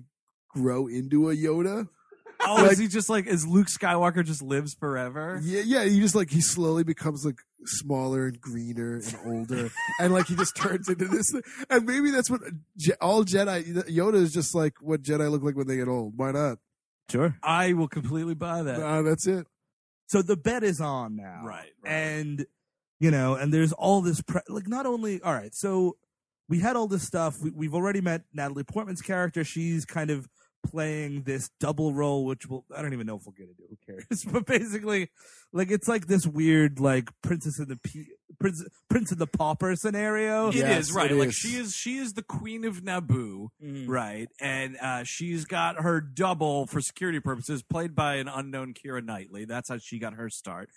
grow into a Yoda. oh, Like- is he just like is Luke Skywalker just lives forever? Yeah, yeah. He just like he slowly becomes like smaller and greener and older, and like he just turns into this. thing. And maybe that's what Je- all Jedi Yoda is just like what Jedi look like when they get old. Why not? Sure. I will completely buy that. Nah, that's it. So the bet is on now, Right, right. And you know, and there's all this pre- like not only all right. So we had all this stuff. We, we've already met Natalie Portman's character. She's kind of playing this double role, which will I don't even know if we'll get into. It. Who cares? but basically, like it's like this weird like Princess and the P- Prince Prince and the Pauper scenario. It is Yes, right. it like is. she is she is the queen of Naboo, Mm. right? And uh, she's got her double for security purposes, played by an unknown Keira Knightley. That's how she got her start.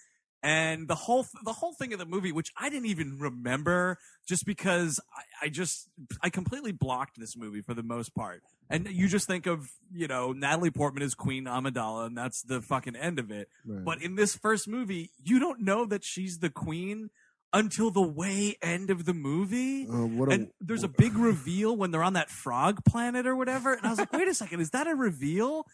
And the whole th- the whole thing of the movie, which I didn't even remember, just because I, I just I completely blocked this movie for the most part. And you just think of you know Natalie Portman as Queen Amidala, and that's the fucking end of it. Right. But in this first movie, you don't know that she's the queen until the way end of the movie. Uh, what a, And there's a big reveal when they're on that frog planet or whatever. And I was like, wait a second, is that a reveal?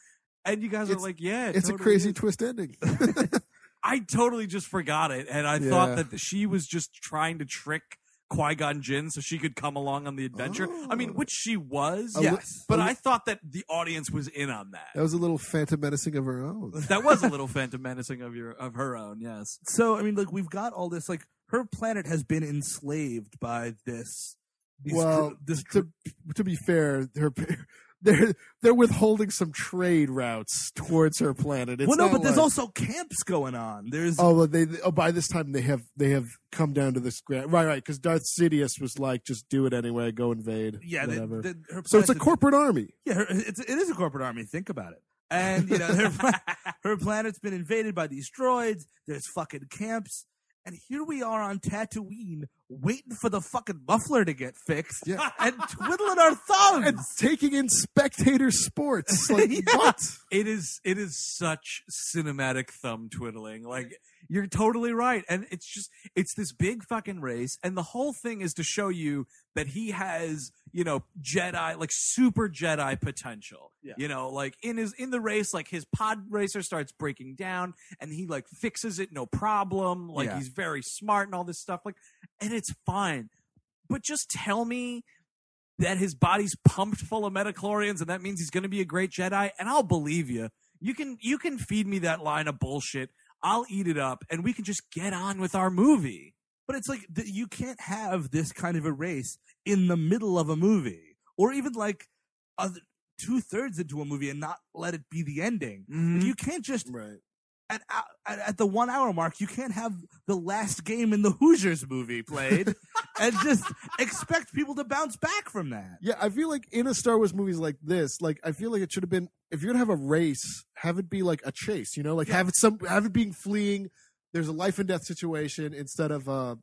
And you guys are like, yeah, it it's a crazy is. twist ending. I totally just forgot it. And I Yeah. thought that she was just trying to trick Qui Gon Jinn so she could come along on the adventure. I mean, Oh. which she was, A li- yes. But li- I thought that the audience was in on that. that was a little phantom menacing of her own. That was a little phantom menacing of your of her own, yes. So I mean, like we've got all this. Like her planet has been enslaved by this. These well, dr- this to to be fair, her they're they're withholding some trade routes towards her planet. It's well, no, but there's also camps going on. There's Oh, well, they oh by this time they have they have come down to this grand right right because Darth Sidious was like just do it anyway, go invade, yeah, whatever. they- so it's a corporate army. Yeah, her, it's it is a corporate army. Think about it. And you know, her, her planet's been invaded by these droids. There's fucking camps, And here we are on Tatooine, waiting for the fucking muffler to get fixed, Yeah. and twiddling our thumbs. and taking in spectator sports. Like Yeah. what? it is it is such cinematic thumb twiddling like you're totally right and it's just it's this big fucking race and the whole thing is to show you that he has you know jedi like super jedi potential Yeah. you know like in his in the race like his pod racer starts breaking down and he like fixes it no problem like Yeah. he's very smart and all this stuff like and it's fine but just tell me that his body's pumped full of midi-chlorians and that means he's going to be a great Jedi, and I'll believe you. You can you can feed me that line of bullshit. I'll eat it up, and we can just get on with our movie. But it's like you can't have this kind of a race in the middle of a movie, or even like two thirds into a movie and not let it be the ending. Mm-hmm. You can't just Right. At, at at the one hour mark. You can't have the last game in the Hoosiers movie played and just expect people to bounce back from that. Yeah, I feel like in a Star Wars movies like this, like I feel like it should have been if you're gonna have a race, have it be like a chase, you know, like have it some have it being fleeing. There's a life and death situation instead of a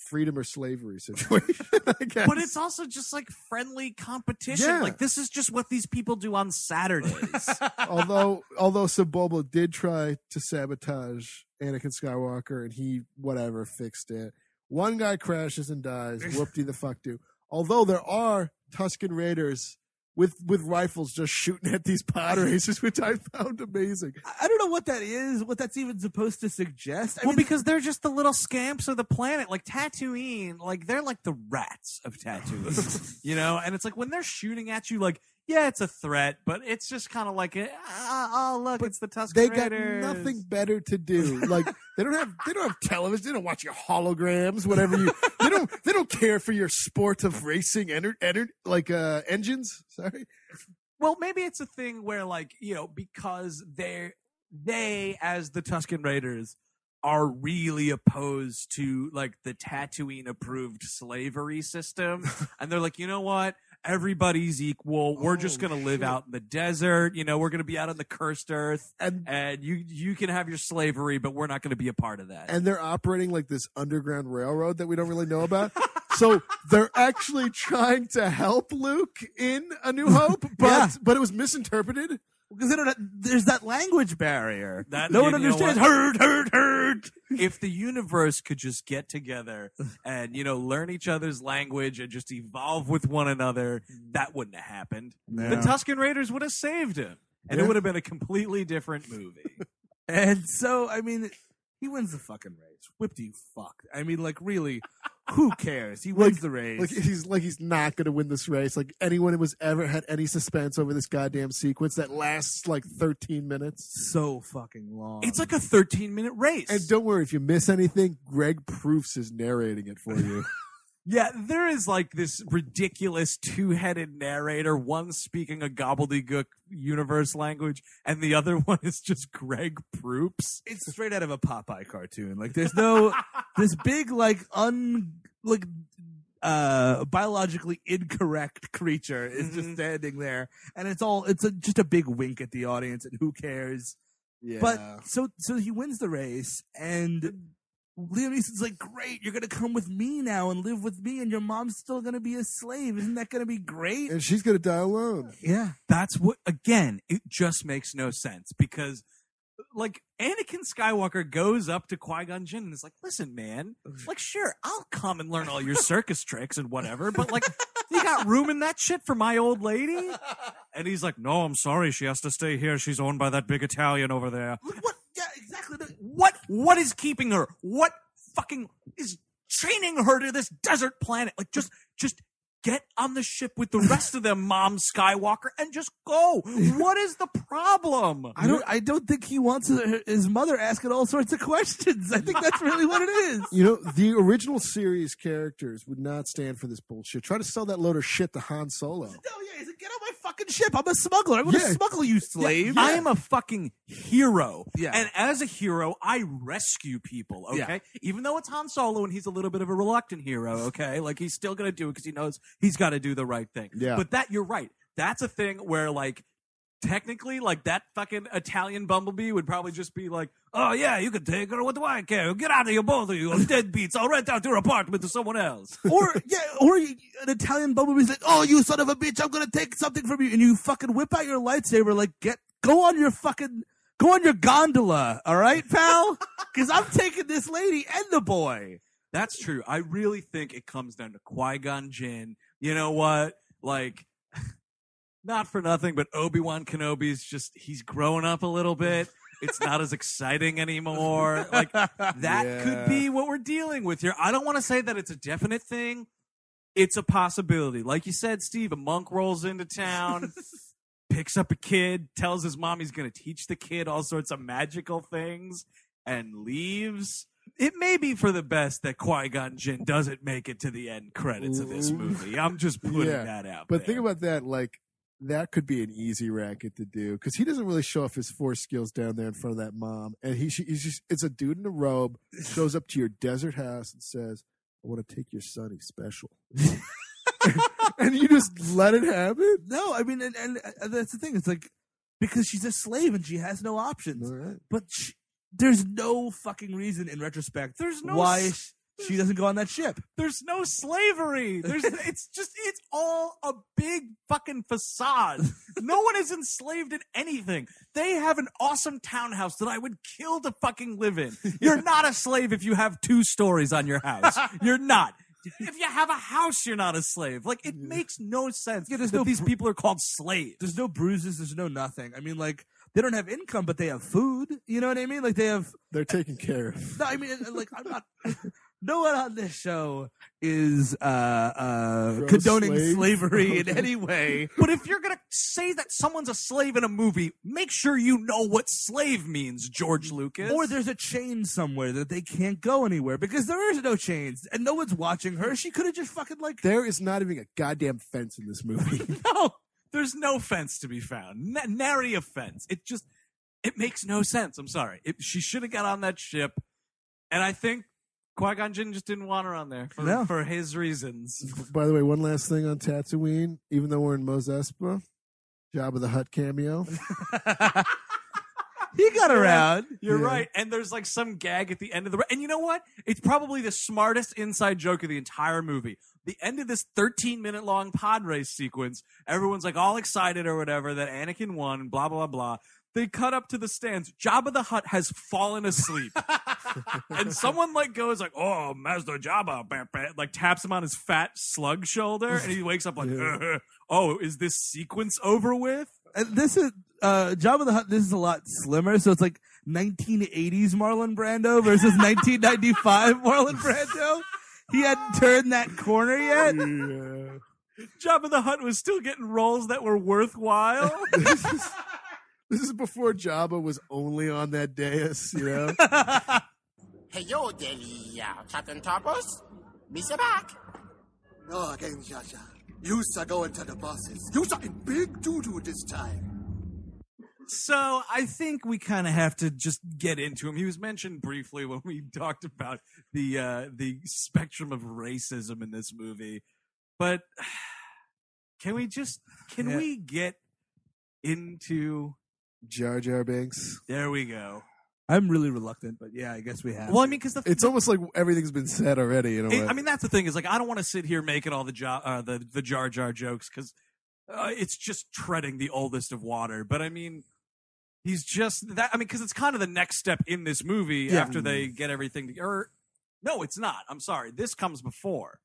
freedom or slavery situation. I guess. But it's also just like friendly competition. Yeah. Like this is just what these people do on Saturdays. although although Sebulba did try to sabotage Anakin Skywalker and he whatever fixed it. One guy crashes and dies. Whoop-de the fuck do. Although there are Tusken Raiders with with rifles just shooting at these pod racers, which I found amazing. I- I don't know what that is, what that's even supposed to suggest. I well, mean, because they're just the little scamps of the planet. Like Tatooine, like they're like the rats of Tatooine, you know. And it's like when they're shooting at you, like yeah, it's a threat, but it's just kind of like, oh look, it's the Tusken Raiders. They got nothing better to do. Like they don't have they don't have television. They don't watch your holograms, whatever you. They don't they don't care for your sport of racing ener, ener, like uh engines. Sorry. Well, maybe it's a thing where, like, you know, because they're they as the Tusken Raiders are really opposed to like the Tatooine approved slavery system, and they're like, you know what? Everybody's equal. We're just Oh, gonna live shit. out in the desert. You know, we're gonna be out on the cursed earth, And and you you can have your slavery, but we're not gonna be a part of that. and they're operating like this underground railroad that we don't really know about. so they're actually trying to help Luke in A New Hope, but Yeah. but it was misinterpreted. Because they don't. There's that language barrier. That- no one understands. Hurt, hurt, hurt. if the universe could just get together and you know learn each other's language and just evolve with one another, that wouldn't have happened. The Tusken Raiders would have saved him, and Yeah. it would have been a completely different movie. And so, I mean, he wins the fucking race. Whipped you fuck. I mean, like, really, who cares? He wins Like- the race. Like he's like he's not going to win this race. Like anyone who has ever had any suspense over this goddamn sequence that lasts like 13 minutes. so fucking long. it's like a 13 minute race. And don't worry if you miss anything, Greg Proops is narrating it for you. yeah, there is like this ridiculous two headed narrator, one speaking a gobbledygook universe language, and the other one is just Greg Proops. it's straight out of a Popeye cartoon. Like, there's no this big, like, un like uh biologically incorrect creature is just Mhm. standing there, and it's all it's a, just a big wink at the audience, and who cares? yeah. But so so he wins the race, and Liam Neeson's like, "Great, you're gonna come with me now and live with me, and your mom's still gonna be a slave. Isn't that gonna be great?" and she's going to die alone. Yeah, that's what again it just makes no sense because like Anakin Skywalker goes up to Qui-Gon Jinn and is like listen man like sure I'll come and learn all your circus tricks and whatever but like you got room in that shit for my old lady and he's like no I'm sorry she has to stay here she's owned by that big Italian over there what? Yeah, exactly. what what is keeping her what fucking is training her to this desert planet like just just get on the ship with the rest of them mom skywalker and just go what is the problem I don't. I don't think he wants his mother asking all sorts of questions. I think that's really what it is. You know, the original series characters would not stand for this bullshit. Try to sell that load of shit to Han Solo. Oh yeah, he's like, get on my fucking ship. I'm a smuggler. I'm gonna Yeah. smuggle you, slave. I am a fucking hero. Yeah. And as a hero, I rescue people, okay? Yeah. Even though it's Han Solo and he's a little bit of a reluctant hero, okay? Like he's still going to do it because he knows he's got to do the right thing. Yeah. But that, you're right. That's a thing where like technically, like that fucking Italian bumblebee would probably just be like, "Oh yeah, you can take her. What do I care? Get out of here, both of you, deadbeats! I'll rent out your apartment to someone else." or yeah, or you- an Italian bumblebee's like, "Oh, you son of a bitch! I'm gonna take something from you," and you fucking whip out your lightsaber, like, get go on your fucking go on your gondola, all right, pal? Because I'm taking this lady and the boy. That's true. I really think it comes down to Qui Gon Jinn. You know what? Like, not for nothing, but Obi Wan Kenobi's just he's growing up a little bit. It's not as exciting anymore. Like that Yeah. could be what we're dealing with here. I don't want to say that it's a definite thing. It's a possibility. Like you said, Steve, a monk rolls into town, picks up a kid, tells his mom he's going to teach the kid all sorts of magical things, and leaves. It may be for the best that Qui Gon Jinn doesn't make it to the end credits of this movie. I'm just putting Yeah, that out. But there. think about that, like that could be an easy racket to do because he doesn't really show off his force skills down there in front of that mom, and he he's just it's a dude in a robe shows up to your desert house and says, "I want to take your son. He's special," and you just let it happen. No, I mean, and, and that's the thing. It's like because she's a slave and she has no options. Right. But sh there's no fucking reason in retrospect There's no why s- she doesn't go on that ship. There's no slavery. There's it's just it's all a big fucking facade. No one is enslaved in anything. They have an awesome townhouse that I would kill to fucking live in. You're not a slave if you have two stories on your house. You're not. If you have a house, you're not a slave. Like it makes no sense Yeah, there's that no these people are called slaves. There's no bruises. There's no nothing. I mean, like they don't have income, but they have food. You know what I mean? Like they have. They're taken care of. No, I mean, like I'm not. No one on this show is uh, uh, condoning slave? slavery in any way. But if you're gonna say that someone's a slave in a movie, make sure you know what slave means, George Lucas. Or there's a chain somewhere that they can't go anywhere because there is no chains and no one's watching her. She could have just fucking like. There is not even a goddamn fence in this movie. No, there's no fence to be found. N- nary a fence. It just it makes no sense. I'm sorry. It, she should have got on that ship, and I think Qui Gon Jinn just didn't want her on there for, No. for his reasons. By the way, one last thing on Tatooine. Even though we're in Mos Espa, Jabba the Hutt cameo. He got around. You're Yeah. right. And there's like some gag at the end of the. And you know what? It's probably the smartest inside joke of the entire movie. The end of this 13 minute long pod race sequence, everyone's like all excited or whatever that Anakin won, blah, blah, blah. They cut up to the stands. Jabba the Hutt has fallen asleep. and someone like goes like, "Oh, Master Jabba," bah, bah," like taps him on his fat slug shoulder, and he wakes up like, Yeah. Uh, uh, "Oh, is this sequence over with?" And this is uh Jabba the Hutt. This is a lot slimmer, so it's like 1980s Marlon Brando versus 1995 Marlon Brando. He hadn't turned that corner yet. yeah. Jabba the Hutt was still getting roles that were worthwhile. this, is, this is before Jabba was only on that dais, you know? Hey, yo, Deli, uh, Captain Tarpals. Misa back. No, again, Jaja. You are going to the bosses. You are in big doo-doo this time. So I think we kind of have to just get into him. He was mentioned briefly when we talked about the uh, the spectrum of racism in this movie, but can we just can Yeah. we get into? Jar Jar Binks. There we go. I'm really reluctant, but yeah, I guess we have. Well, I mean, because the It's almost like everything's been said already, in a way. I mean, that's the thing is like I don't want to sit here making all the jo- uh, the the Jar Jar jokes because uh, it's just treading the oldest of water. But I mean, he's just that. I mean, because it's kind of the next step in this movie Yeah. after they get everything. To, or no, it's not. I'm sorry. This comes before.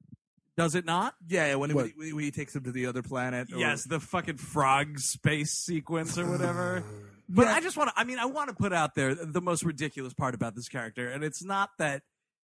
Does it not? yeah, yeah when, he, when, he, when he takes him to the other planet. or- Yes, the fucking frog space sequence or whatever. But Yeah. I just want to, I mean, I want to put out there the most ridiculous part about this character. And it's not that,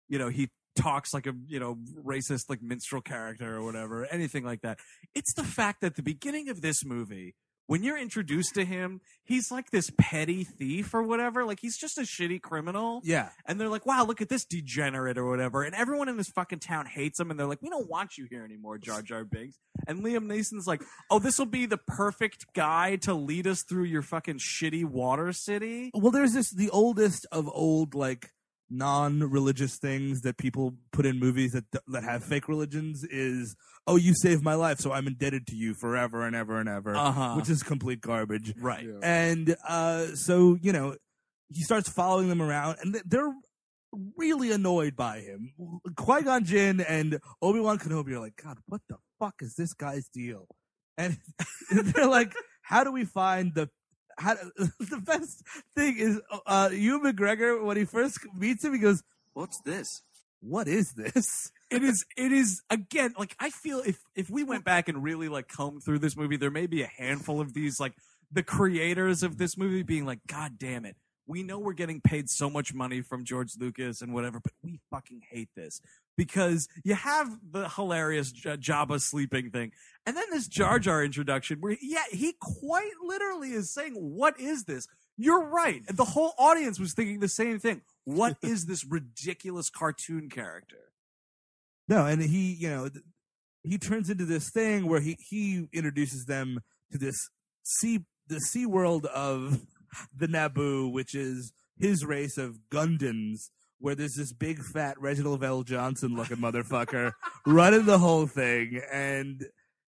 you know, he talks like a, you know, racist, like minstrel character or whatever, anything like that. It's the fact that the beginning of this movie, when you're introduced to him, he's like this petty thief or whatever. Like he's just a shitty criminal. yeah. And they're like, wow, look at this degenerate or whatever. And everyone in this fucking town hates him. And they're like, we don't want you here anymore, Jar Jar Binks. And Liam Neeson's like, oh, this will be the perfect guy to lead us through your fucking shitty water city. Well, there's this the oldest of old like non-religious things that people put in movies that that have fake religions is oh you saved my life so I'm indebted to you forever and ever and ever Uh-huh. which is complete garbage Right. Yeah. and uh, so you know he starts following them around and they're really annoyed by him Qui Gon Jinn and Obi Wan Kenobi are like God what the fuck is this guy's deal and they're like how do we find the how the best thing is uh Ewan McGregor when he first meets him he goes What's this? what is this? It is it is again like i feel if if we went back and really like combed through this movie there may be a handful of these like the creators of this movie being like god damn it. We know we're getting paid so much money from george lucas and whatever but we fucking hate this because you have the hilarious J- jabba sleeping thing. And then this jar mm-hmm. jar introduction where yeah he quite literally is saying what is this? You're right. And the whole audience was thinking the same thing. What is this ridiculous cartoon character? No, and he, you know, he turns into this thing where he he introduces them to this sea the sea world of the Naboo, which is his race of Gungans, where there's this big fat Reginald VelJohnson looking motherfucker running the whole thing, and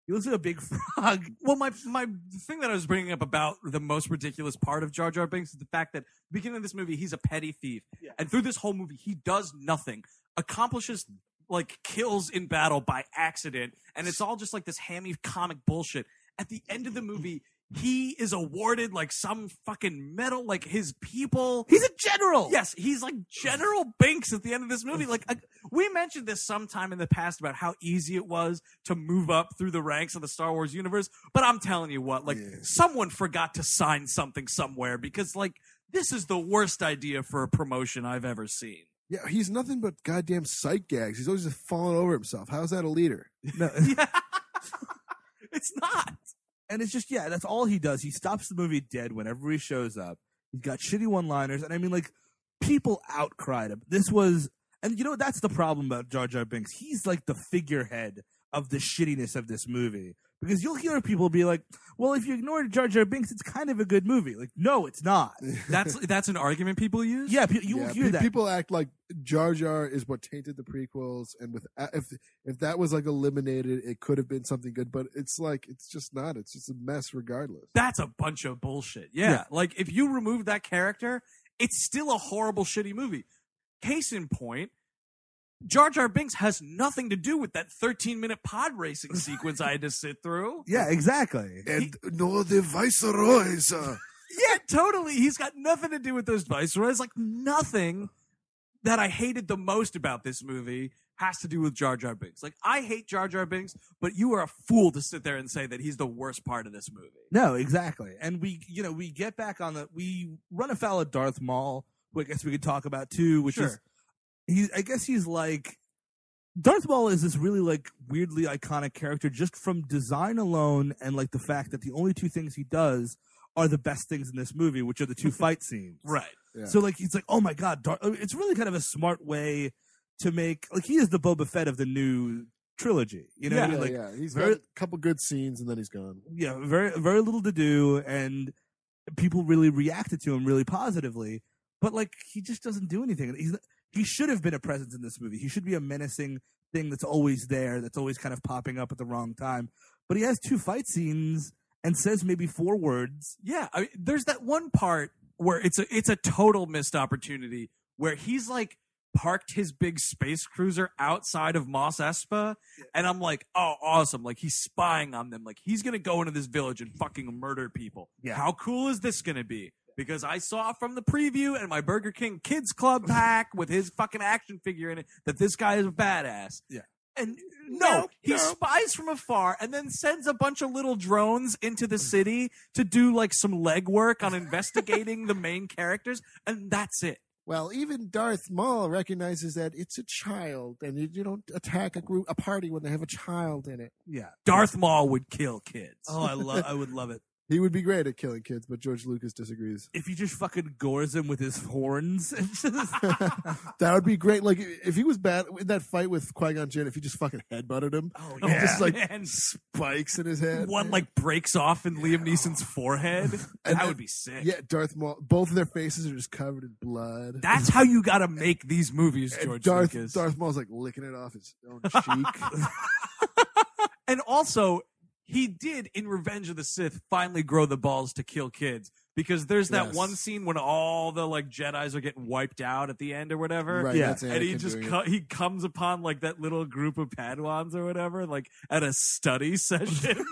he looks like a big frog. Well, my my thing that I was bringing up about the most ridiculous part of Jar Jar Binks is the fact that the beginning of this movie he's a petty thief, and through this whole movie he does nothing, accomplishes like kills in battle by accident, and it's all just like this hammy comic bullshit. At the end of the movie, he is awarded like some fucking medal, like his people. He's a general. Yes, he's like General Banks at the end of this movie. Like uh, we mentioned this sometime in the past about how easy it was to move up through the ranks of the Star Wars universe, but I'm telling you what, like someone forgot to sign something somewhere because like this is the worst idea for a promotion I've ever seen. Yeah, he's nothing but goddamn sight gags. He's always just falling over himself. How's that a leader? No, It's not. And it's just yeah, that's all he does. He stops the movie dead whenever he shows up. He's got shitty one-liners, and I mean, like people outcried him. This was, and you know that's the problem about Jar Jar Binks. He's like the figurehead of the shittiness of this movie because you'll hear people be like, "Well, if you ignore Jar Jar Binks, it's kind of a good movie." Like, no, it's not. That's that's an argument people use. Yeah, you will Yeah, hear pe- that. People act like Jar Jar is what tainted the prequels, and with uh, if if that was like eliminated, it could have been something good. But it's like it's just not. It's just a mess, regardless. That's a bunch of bullshit. Yeah. Yeah. Like if you remove that character, it's still a horrible, shitty movie. Case in point, Jar Jar Binks has nothing to do with that 13 minute pod racing sequence I had to sit through. yeah, exactly. And nor the viceroys. Uh, Yeah, totally. He's got nothing to do with those viceroys. Like nothing that I hated the most about this movie has to do with Jar Jar Binks. Like I hate Jar Jar Binks, but you are a fool to sit there and say that he's the worst part of this movie. No, exactly. And we, you know, we get back on the, we run afoul of Darth Maul, who I guess we could talk about too, which is, Sure. He, I guess he's like, Darth Maul is this really like weirdly iconic character just from design alone and like the fact that the only two things he does are the best things in this movie, which are the two fight scenes. Right. Yeah. So like, he's like, oh my God, Darth, it's really kind of a smart way to make, like, he is the Boba Fett of the new trilogy. You know what I yeah, mean? Like, yeah, he's very- got a couple good scenes, and then he's gone. yeah, very very little to do, and people really reacted to him really positively. But like, he just doesn't do anything. He's he should have been a presence in this movie. He should be a menacing thing that's always there, that's always kind of popping up at the wrong time. But he has two fight scenes and says maybe four words. Yeah, I mean, there's that one part where it's a it's a total missed opportunity where he's like parked his big space cruiser outside of Mos Espa, and I'm like, oh, awesome! Like he's spying on them. Like he's gonna go into this village and fucking murder people. Yeah. How cool is this gonna be? Because I saw from the preview and my Burger King Kids Club pack with his fucking action figure in it that this guy is a badass. Yeah. And no, Nope, he nope. spies from afar and then sends a bunch of little drones into the city to do like some legwork on investigating the main characters, and that's it. Well, even Darth Maul recognizes that it's a child, and you, you don't attack a group, a party when they have a child in it. Yeah. Darth Maul would kill kids. Oh, I love. I would love it. He would be great at killing kids, but George Lucas disagrees. If he just fucking gores him with his horns, That would be great. Like if he was bad in that fight with Qui Gon Jinn, if he just fucking headbutted him, oh yeah. just like man. spikes in his head. One like breaks off in Liam Neeson's forehead. And that then- would be sick. yeah, Darth Maul. Both of their faces are just covered in blood. That's how you got to make these movies, And George Darth Lucas. Darth Maul's like licking it off his own cheek. And also, he did in Revenge of the Sith finally grow the balls to kill kids because there's that Yes. one scene when all the like Jedi's are getting wiped out at the end or whatever. right, Yeah. that's And he Anakin just doing co- he comes upon like that little group of Padawans or whatever, like at a study session.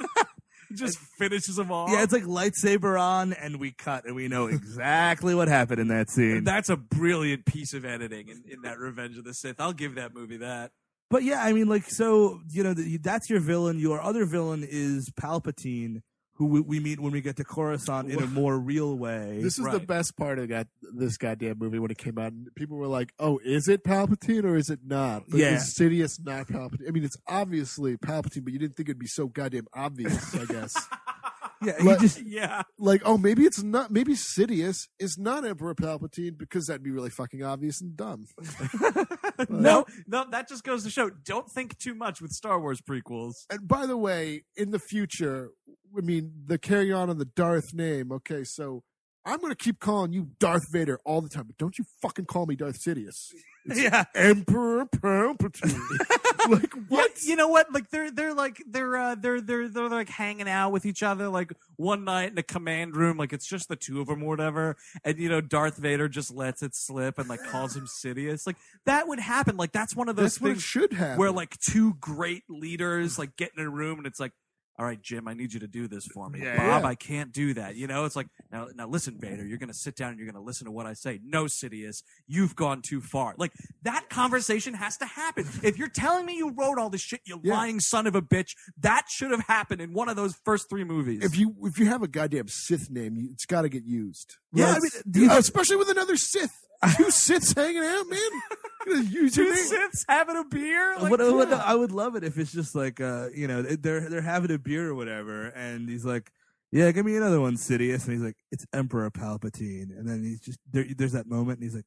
he just finishes them all. yeah, it's like lightsaber on, and we cut, and we know exactly what happened in that scene. And that's a brilliant piece of editing in, in that Revenge of the Sith. I'll give that movie that. But yeah, I mean, like, so you know, that's your villain. Your other villain is Palpatine, who we, we meet when we get to Coruscant in a more real way. This is the best part of that this goddamn movie when it came out. And people were like, "Oh, is it Palpatine or is it not?" But Yeah. is Sidious not Palpatine? I mean, it's obviously Palpatine, but you didn't think it'd be so goddamn obvious. I guess. yeah, he Like- just Yeah. like, oh, maybe it's not. Maybe Sidious is not Emperor Palpatine because that'd be really fucking obvious and dumb. No, no, that just goes to show don't think too much with Star Wars prequels. And by the way, in the future, I mean, the carry on on the Darth name. Okay, so I'm going to keep calling you Darth Vader all the time, but don't you fucking call me Darth Sidious. Yeah. Emperor Palpatine. like Yeah, what? you know what? Like they're they're like they're uh they're they're they're like hanging out with each other like one night in a command room, like it's just the two of them or whatever. And you know, Darth Vader just lets it slip and like calls him Sidious. Like that would happen. Like that's one of those That's things should happen. where like two great leaders like get in a room and it's like. All right, Jim, I need you to do this for me. Yeah, Bob, yeah. I can't do that. You know, it's like now, now listen, Vader. You're going to sit down and you're going to listen to what I say. No, Sidious, you've gone too far. Like that conversation has to happen. If you're telling me you wrote all this shit, you Yeah. lying son of a bitch, that should have happened in one of those first three movies. if you if you have a goddamn Sith name, it's got to get used. Yeah, I mean, especially with another Sith. Two Siths hanging out, man. You're use two your name. Having a beer, like, what, what- I would love it if it's just like uh, you know, they're they're having a beer or whatever, and he's like, "Yeah, give me another one, Sidious," and he's like, "It's Emperor Palpatine," and then he's just there, there's that moment, and he's like,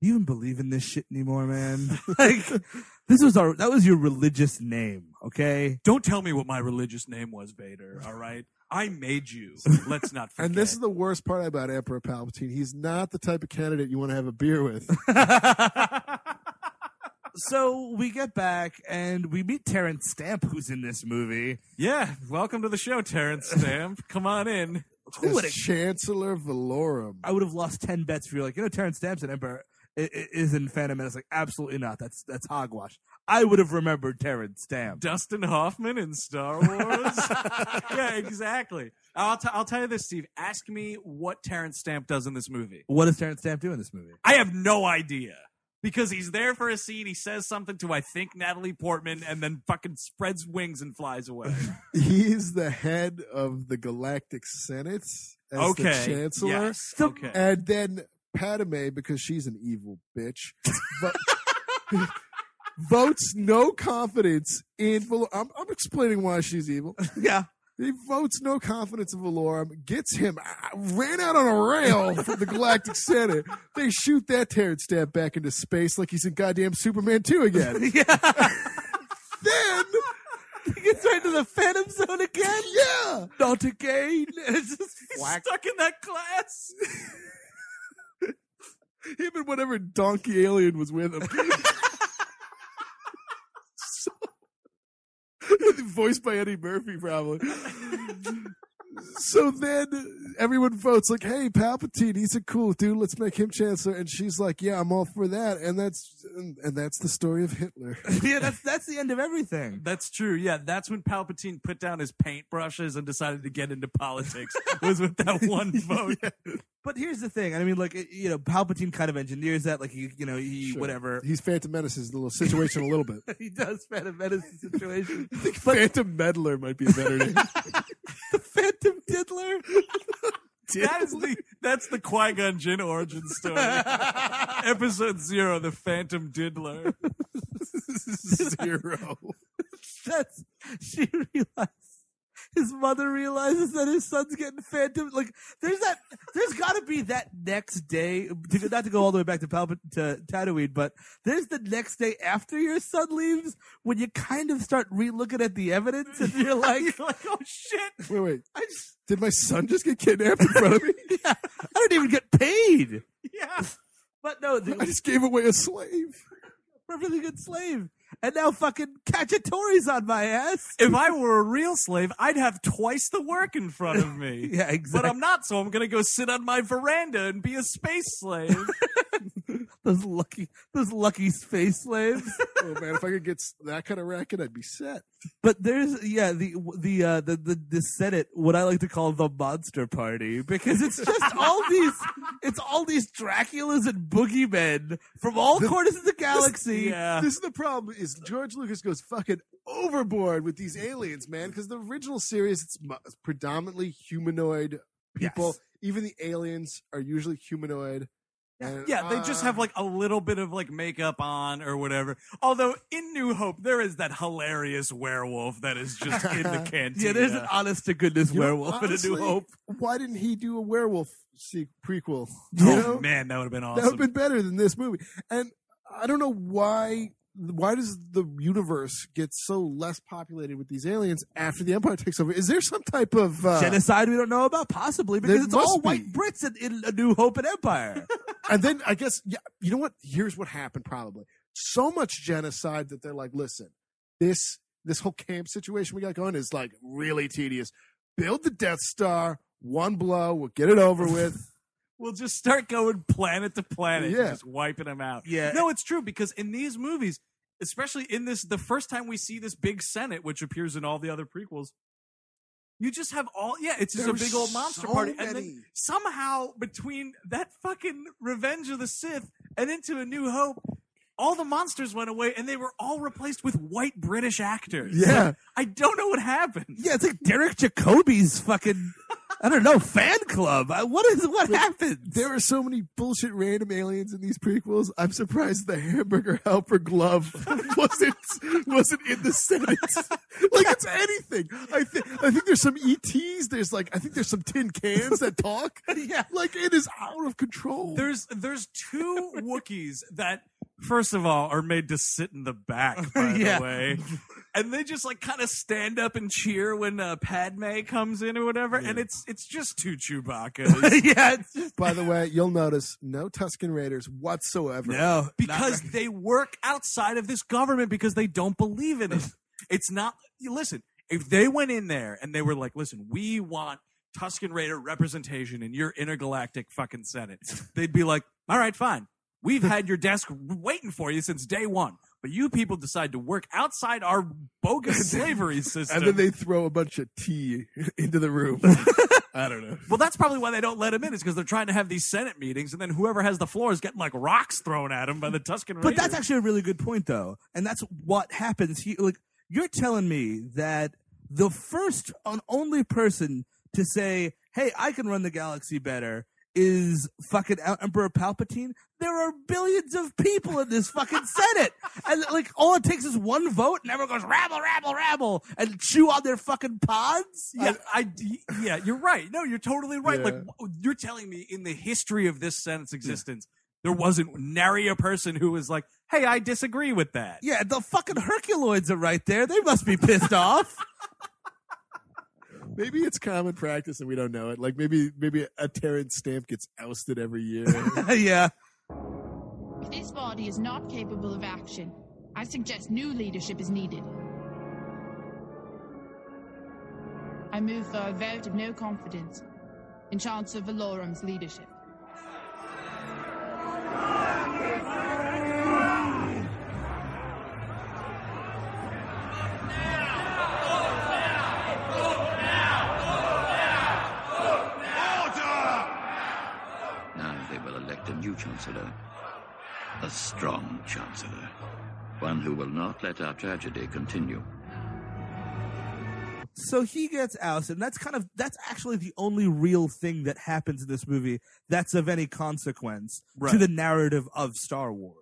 "Do you even believe in this shit anymore, man? like, this was our that was your religious name, okay? Don't tell me what my religious name was, Vader. All right, I made you. Let's not forget. And this is the worst part about Emperor Palpatine. He's not the type of candidate you want to have a beer with. So we get back and we meet Terence Stamp, who's in this movie. yeah. Welcome to the show, Terence Stamp. Come on in. Who As would Chancellor Valorum. I would have lost ten bets if you're like, you know, Terence Stamp's an emperor i- i- is in Phantom Menace. Like, absolutely not. That's that's hogwash. I would have remembered Terence Stamp. Dustin Hoffman in Star Wars. yeah, exactly. I'll, t- I'll tell you this, Steve. Ask me what Terence Stamp does in this movie. What does Terence Stamp do in this movie? I have no idea. Because he's there for a scene, he says something to I think Natalie Portman, and then fucking spreads wings and flies away. He's the head of the Galactic Senate as okay, the Chancellor. Yes. Okay. And then Padme, because she's an evil bitch, vo- votes no confidence in Val- I'm, I'm explaining why she's evil. Yeah. He votes no confidence in Valorum, gets him, uh, ran out on a rail from the Galactic Senate. They shoot that Terence Stamp back into space like he's in goddamn Superman 2 again. yeah. then, he gets right to the Phantom Zone again. yeah, Not again. It's just He's stuck in that class. Him and whatever donkey alien was with him. So- voiced by Eddie Murphy, probably. So then everyone votes like, "Hey, Palpatine, he's a cool dude. Let's make him chancellor." And she's like, "Yeah, I'm all for that." And that's and, and that's the story of Hitler. yeah. That's that's the end of everything. That's true. Yeah, that's when Palpatine put down his paintbrushes and decided to get into politics. was with that one vote. But here's the thing. I mean, like you know, Palpatine kind of engineers that. Like he, you know, he Sure. whatever. He's Phantom Menace's little situation a little bit. he does Phantom Menace situation. I think Phantom Meddler might be a better name. Phantom Diddler. That is the that's the Qui Gon Jinn origin story. Episode zero, the Phantom Diddler. Zero. That's she realized his mother realizes that his son's getting phantom. Like, there's that. There's got to be that next day. To, not to go all the way back to Palpa, to Tatooine, but there's the next day after your son leaves when you kind of start re-looking at the evidence and you're like, You're like, oh shit. Wait, wait. I just, Did my son just get kidnapped in front of me? I don't even get paid. Yeah. But no, the, I just gave away a slave. perfectly good slave. And now fucking Cacciatore's on my ass. If I were a real slave, I'd have twice the work in front of me. Yeah, exactly. But. I'm not, so I'm gonna go sit on my veranda and be a space slave. those lucky, those lucky space slaves. Oh man, if I could get that kind of racket, I'd be set. But there's yeah the the uh the the, the Senate what I like to call the monster party because it's just all these it's all these Draculas and boogeymen from all The- corners of the galaxy. yeah. This is the problem: is George Lucas goes fucking overboard with these aliens, man. Because the original series, it's predominantly humanoid people. Yes. Even the aliens are usually humanoid. And, Yeah, they just uh, have like a little bit of like makeup on or whatever. Although in New Hope, there is that hilarious werewolf that is just in the cantina. Yeah, there's an honest to goodness You know, werewolf in A New Hope. Why didn't he do a werewolf se- prequel? oh know? man, that would have been awesome. That would have been better than this movie. And I don't know why. Why does the universe get so less populated with these aliens after the Empire takes over? Is there some type of uh, Genocide we don't know about possibly because it's all must white. Brits in, in A New Hope and Empire. and then I guess yeah, you know what? Here's what happened. Probably so much genocide that they're like, listen, this this whole camp situation we got going is like really tedious. Build the Death Star, one blow, we'll get it over with. We'll just start going planet to planet, Yeah. just wiping them out. Yeah. No, it's true because in these movies, especially in this, the first time we see this big Senate, which appears in all the other prequels, you just have all. Yeah, it's just a big old monster so party, and then somehow between that fucking Revenge of the Sith and into A New Hope. All the monsters went away, and they were all replaced with white British actors. Yeah. Like, I don't know what happened. yeah, it's like Derek Jacobi's fucking I don't know fan club. I- What is what happened? There are so many bullshit random aliens in these prequels. I'm surprised the hamburger helper glove wasn't wasn't in the Senate. like it's anything. I think I think there's some ETs. There's like I think there's some tin cans that talk. Yeah. Like it is out of control. There's there's two Wookiees that first of all are made to sit in the back, by Yeah. the way. And they just like kind of stand up and cheer when uh, Padme comes in or whatever, and it's it's just two Chewbacca's yeah, it's just By the way, you'll notice no Tusken Raiders whatsoever. no because they work outside of this government because they don't believe in it. It's not. You listen, if they went in there and they were like, "Listen, we want Tuscan Raider representation in your intergalactic fucking Senate," they'd be like, "All right, fine. We've had your desk waiting for you since day one." But you people decide to work outside our bogus slavery system. And then they throw a bunch of tea into the room. I don't know. well, that's probably why they don't let him in. Is because they're trying to have these Senate meetings, and then whoever has the floor is getting like rocks thrown at him by the Tusken Raiders. But that's actually a really good point, though, and that's what happens here. Like you're telling me that the first and only person to say, "Hey, I can run the galaxy better," is fucking Emperor Palpatine. There are billions of people in this fucking Senate, and like all it takes is one vote, and everyone goes rabble, rabble, rabble, and chew on their fucking pods. Yeah, I, yeah, you're right. No, you're totally right. Like Yeah. w- you're telling me in the history of this Senate's existence, there wasn't nary a person who was like, "Hey, I disagree with that." Yeah, the fucking Herculoids are right there. They must be pissed off. Maybe it's common practice and we don't know it. Like maybe maybe a Terence stamp gets ousted every year. yeah. If this body is not capable of action, I suggest new leadership is needed. I move for a vote of no confidence in Chancellor Valorum's leadership. Chancellor. A strong Chancellor. One who will not let our tragedy continue. So he gets ousted, and that's kind of that's actually the only real thing that happens in this movie that's of any consequence to the narrative of Star Wars.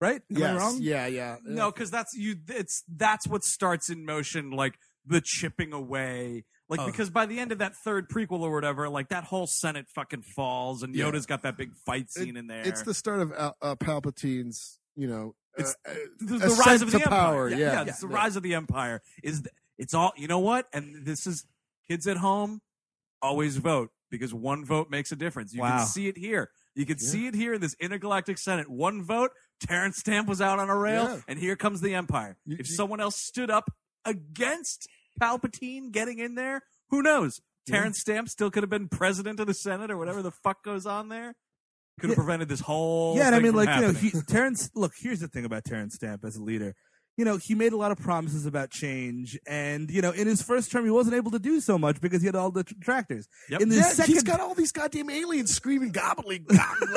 Right? Am I yes. wrong? Yeah, yeah. No, because that's you. It's that's what starts in motion, like the chipping away. Like Oh. because by the end of that third prequel or whatever, like that whole Senate fucking falls, and Yeah. Yoda's got that big fight scene in there. It's the start of Al- uh, Palpatine's, you know, It's uh, uh, the, the rise of to the power. empire. Yeah, it's the rise of the empire. Is th- it's all you know what? And this is kids at home always vote because one vote makes a difference. You Wow. can see it here. You can Yeah. see it here in this intergalactic senate. One vote, Terence Stamp was out on a rail, Yeah. and here comes the empire. You- if you- someone else stood up against Palpatine getting in there, who knows? Yeah. Terence Stamp still could have been president of the Senate or whatever the fuck goes on there. Could have Yeah. prevented this whole yeah, and I mean, like you know, happening. he, Terence. Look, here's the thing about Terence Stamp as a leader. You know, he made a lot of promises about change, and you know, in his first term, he wasn't able to do so much because he had all the detractors. Yep. In the Yeah, second, he's got all these goddamn aliens screaming gobbling.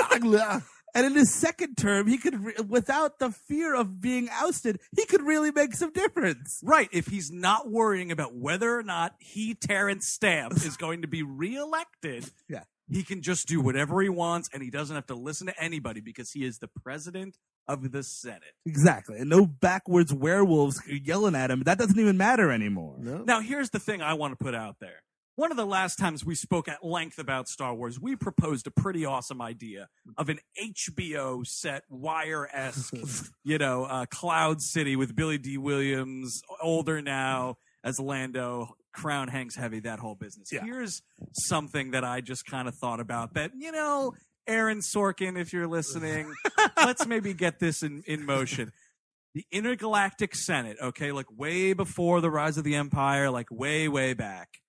blah, blah. and in his second term, he could, re- without the fear of being ousted, he could really make some difference. Right. If he's not worrying about whether or not he, Terence Stamp, is going to be reelected, Yeah. he can just do whatever he wants and he doesn't have to listen to anybody because he is the president of the Senate. Exactly, and no backwards werewolves yelling at him. That doesn't even matter anymore. No. Now, here's the thing I want to put out there. One of the last times we spoke at length about Star Wars, we proposed a pretty awesome idea of an HBO set, wire esque, you know, uh, Cloud City with Billy Dee Williams, older now as Lando, crown hangs heavy, that whole business. Yeah. Here's something that I just kind of thought about that, you know, Aaron Sorkin, if you're listening, let's maybe get this in, in motion. The Intergalactic Senate, okay, like way before the rise of the Empire, like way, way back.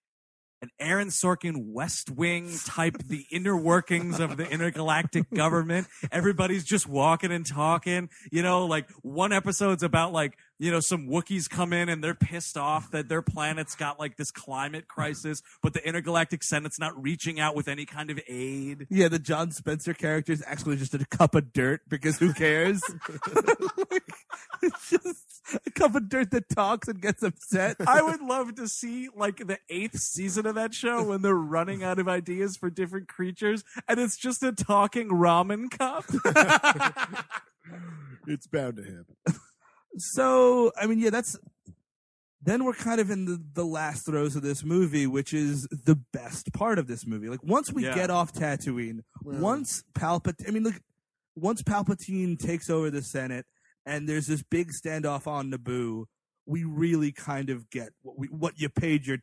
An Aaron Sorkin West Wing type, the inner workings of the intergalactic government. Everybody's just walking and talking. You know, like one episode's about like, you know, some Wookiees come in and they're pissed off that their planet's got like this climate crisis, but the intergalactic Senate's not reaching out with any kind of aid. Yeah, the John Spencer character is actually just a cup of dirt because who cares? Like, it's just a cup of dirt that talks and gets upset. I would love to see like the eighth season of that show when they're running out of ideas for different creatures and it's just a talking ramen cup. It's bound to happen. So, I mean, yeah, that's. Then we're kind of in the, the last throes of this movie, which is the best part of this movie. Like once we Yeah. get off Tatooine, Well- once Palpatine, I mean, look, once Palpatine takes over the Senate and there's this big standoff on Naboo, we really kind of get what we what you paid your,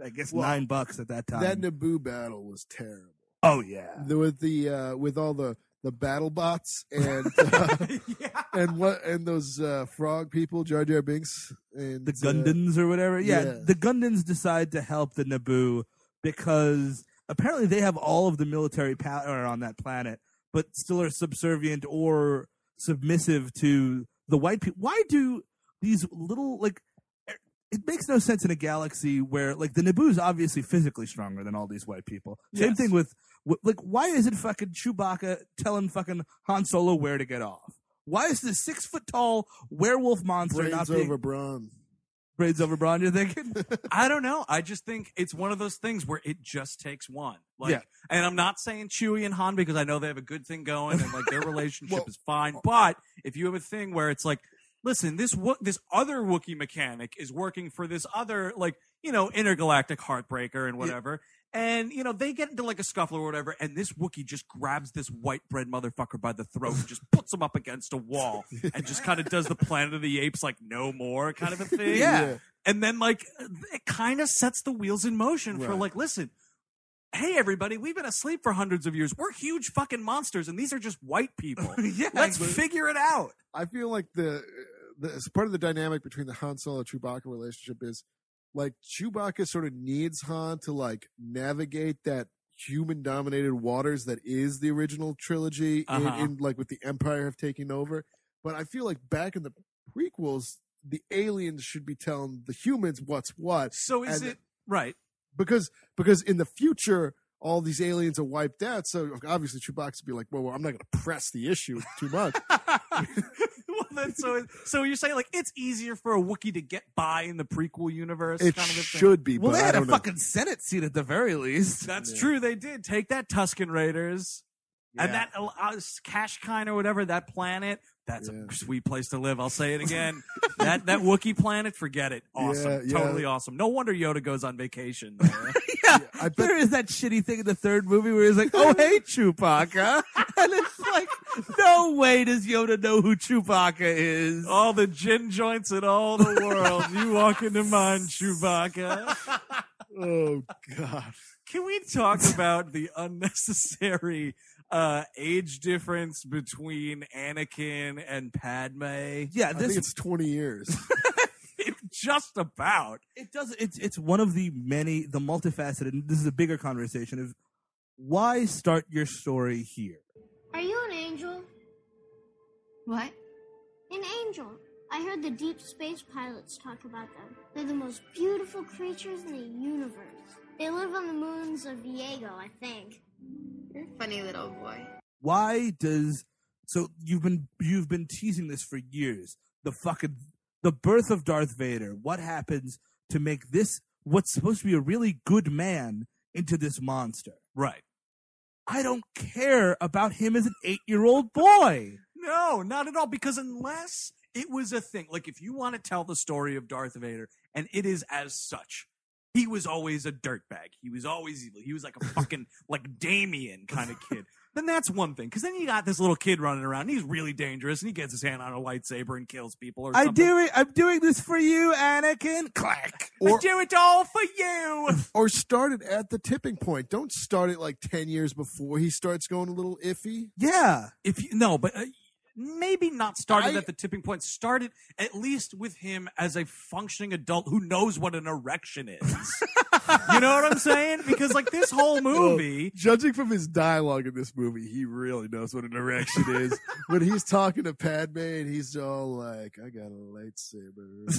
I guess, Well, nine bucks at that time. That Naboo battle was terrible. oh yeah, The- with the uh, with all the the battle bots and uh, and what and those uh, frog people, Jar Jar Binks and the uh, Gungans or whatever. Yeah, yeah. the Gungans decide to help the Naboo because apparently they have all of the military power on that planet, but still are subservient or submissive to the white people. Why do these little like? It makes no sense in a galaxy where like the Naboo is obviously physically stronger than all these white people. Same Yes. thing with with- like why is it fucking Chewbacca telling fucking Han Solo where to get off? Why is this six foot tall werewolf monster not being over brawn. braids over brawn? You're thinking? I don't know. I just think it's one of those things where it just takes one. Like, Yeah. and I'm not saying Chewie and Han because I know they have a good thing going and like their relationship Well- is fine. Uh, but if you have a thing where it's like, listen, this Wo- this other Wookiee mechanic is working for this other like you know intergalactic heartbreaker and whatever. And you know they get into like a scuffle or whatever, and this Wookiee just grabs this white bread motherfucker by the throat and just puts him up against a wall and just kind of does the Planet of the Apes like no more kind of a thing. Yeah. and then like it kind of sets the wheels in motion for like listen hey everybody we've been asleep for hundreds of years. We're huge fucking monsters and these are just white people. Yeah, let's figure it out. I feel like the as part of the dynamic between the Han Solo Chewbacca relationship is like Chewbacca sort of needs Han to like navigate that human dominated waters that is the original trilogy Uh-huh. in, in like with the Empire have taken over. But I feel like back in the prequels, the aliens should be telling the humans what's what. so is And- it right because because in the future all these aliens are wiped out. So obviously Chewbacca would be like, well, well I'm not going to press the issue too much. well then so so you're saying like it's easier for a Wookiee to get by in the prequel universe it kind of a thing should be. Well, but they had a don't know. fucking Senate seat at the very least. that's Yeah. true they did take that Tusken Raiders And that uh, uh, Kashkine or whatever that planet, that's Yeah. a sweet place to live. I'll say it again. that that Wookiee planet, forget it. Awesome, Yeah, yeah. totally awesome. No wonder Yoda goes on vacation. there. yeah, I bet there is that shitty thing in the third movie where he's like, "Oh hey, Chewbacca," and it's like, no way does Yoda know who Chewbacca is. all the gin joints in all the world. you walk into mine, Chewbacca. oh god. Can we talk about the unnecessary uh, age difference between Anakin and Padme? Yeah, I this think it's 20 years. Just about. it does. It's it's one of the many, the multifaceted. And this is a bigger conversation of why start your story here. Are you an angel? What? An angel. I heard the deep space pilots talk about them. They're the most beautiful creatures in the universe. They live on the moons of Iego, I think. You're a funny little boy. Why does so you've been you've been teasing this for years? The fucking the birth of Darth Vader. What happens to make this what's supposed to be a really good man into this monster? Right. I don't care about him as an eight year old boy. No, not at all. Because unless it was a thing, like if you want to tell the story of Darth Vader, and it is as such, he was always a dirtbag. He was always evil. He was like a fucking like Damien kind of kid. Then that's one thing. Because then you got this little kid running around. And he's really dangerous, and he gets his hand on a lightsaber and kills people. Or I something. do it. I'm doing this for you, Anakin. Clack. I do it all for you. or start it at the tipping point. Don't start it like 10 years before he starts going a little iffy. Yeah. if you no, but uh, maybe not started I- at the tipping point. Started at least with him as a functioning adult who knows what an erection is. you know what I'm saying? Because like this whole movie, Judging from his dialogue in this movie, he really knows what an erection is. when he's talking to Padme and he's all like, I got a lightsaber.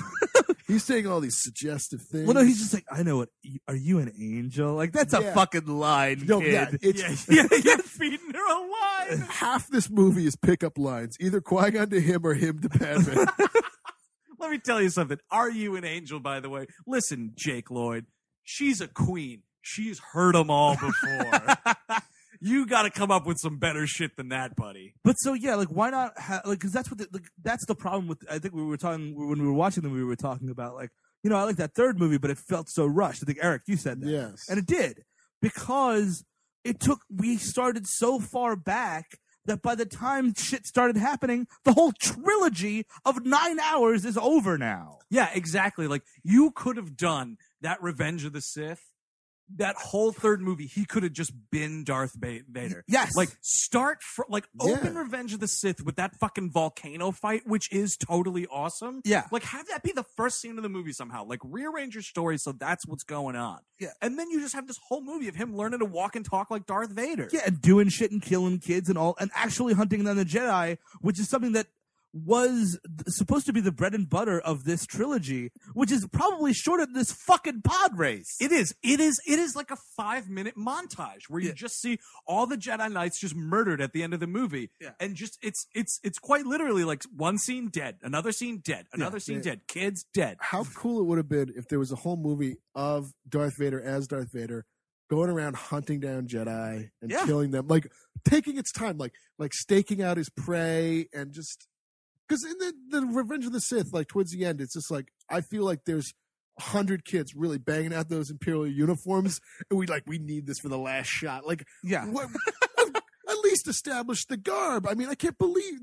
he's saying all these suggestive things. Well, no, he's just like, I know what. Are you an angel? Like that's a fucking line, No, kid. yeah, it's yeah, yeah, you're feeding her a line. half this movie is pickup lines, either Qui Gon to him or him to Padme. Let me tell you something. Are you an angel? By the way, listen, Jake Lloyd. She's a queen. She's heard them all before. you got to come up with some better shit than that, buddy. But so yeah, like why not? Ha- like because that's what the, like, that's the problem with. I think we were talking when we were watching them. We were talking about like you know I like that third movie, but it felt so rushed. I think Eric, you said that, yes. and it did because it took. We started so far back that by the time shit started happening, the whole trilogy of nine hours is over now. Yeah, exactly. Like you could have done that Revenge of the Sith. That whole third movie, he could have just been Darth Vader. Yes. Like start fr- like open Yeah. Revenge of the Sith with that fucking volcano fight, which is totally awesome. Yeah. Like have that be the first scene of the movie somehow. Like rearrange your story so that's what's going on. Yeah. And then you just have this whole movie of him learning to walk and talk like Darth Vader. Yeah, and doing shit and killing kids and all, and actually hunting down the Jedi, which is something that was supposed to be the bread and butter of this trilogy, which is probably shorter than this fucking pod race. It is. It is. It is like a five minute montage where you Yeah. just see all the Jedi Knights just murdered at the end of the movie. Yeah. And just it's it's it's quite literally like one scene dead, another scene dead, another scene Yeah. dead, kids dead. How cool it would have been if there was a whole movie of Darth Vader as Darth Vader going around hunting down Jedi and Yeah. killing them, like taking its time, like like staking out his prey and just because in the the Revenge of the Sith, like towards the end, it's just like I feel like there's hundred kids really banging out those Imperial uniforms, and we like we need this for the last shot, like Yeah. what. At least establish the garb. I mean, I can't believe.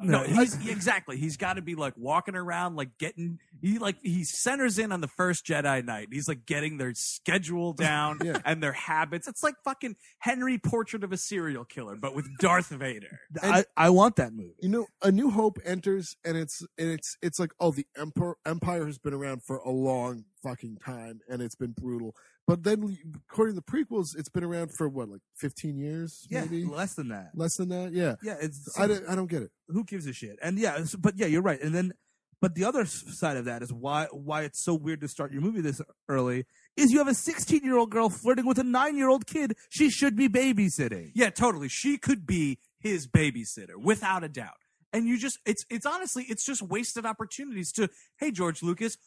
The, No, No, he's exactly. He's got to be like walking around, like getting. He like he centers in on the first Jedi Knight. He's like getting their schedule down Yeah. and their habits. It's like fucking Henry Portrait of a Serial Killer, but with Darth Vader. I, I want that movie. you know a new hope enters and it's and it's it's like oh the empire empire has been around for a long fucking time and it's been brutal but then according to the prequels it's been around for what like 15 years Yeah, maybe less than that. less than that yeah Yeah, it's I don't, I don't get it who gives a shit? And yeah, but yeah, you're right. And then, but the other side of that is why why it's so weird to start your movie this early is you have a 16 year old girl flirting with a nine year old kid she should be babysitting. Yeah, totally. She could be his babysitter without a doubt. And you just it's it's honestly it's just wasted opportunities to hey George Lucas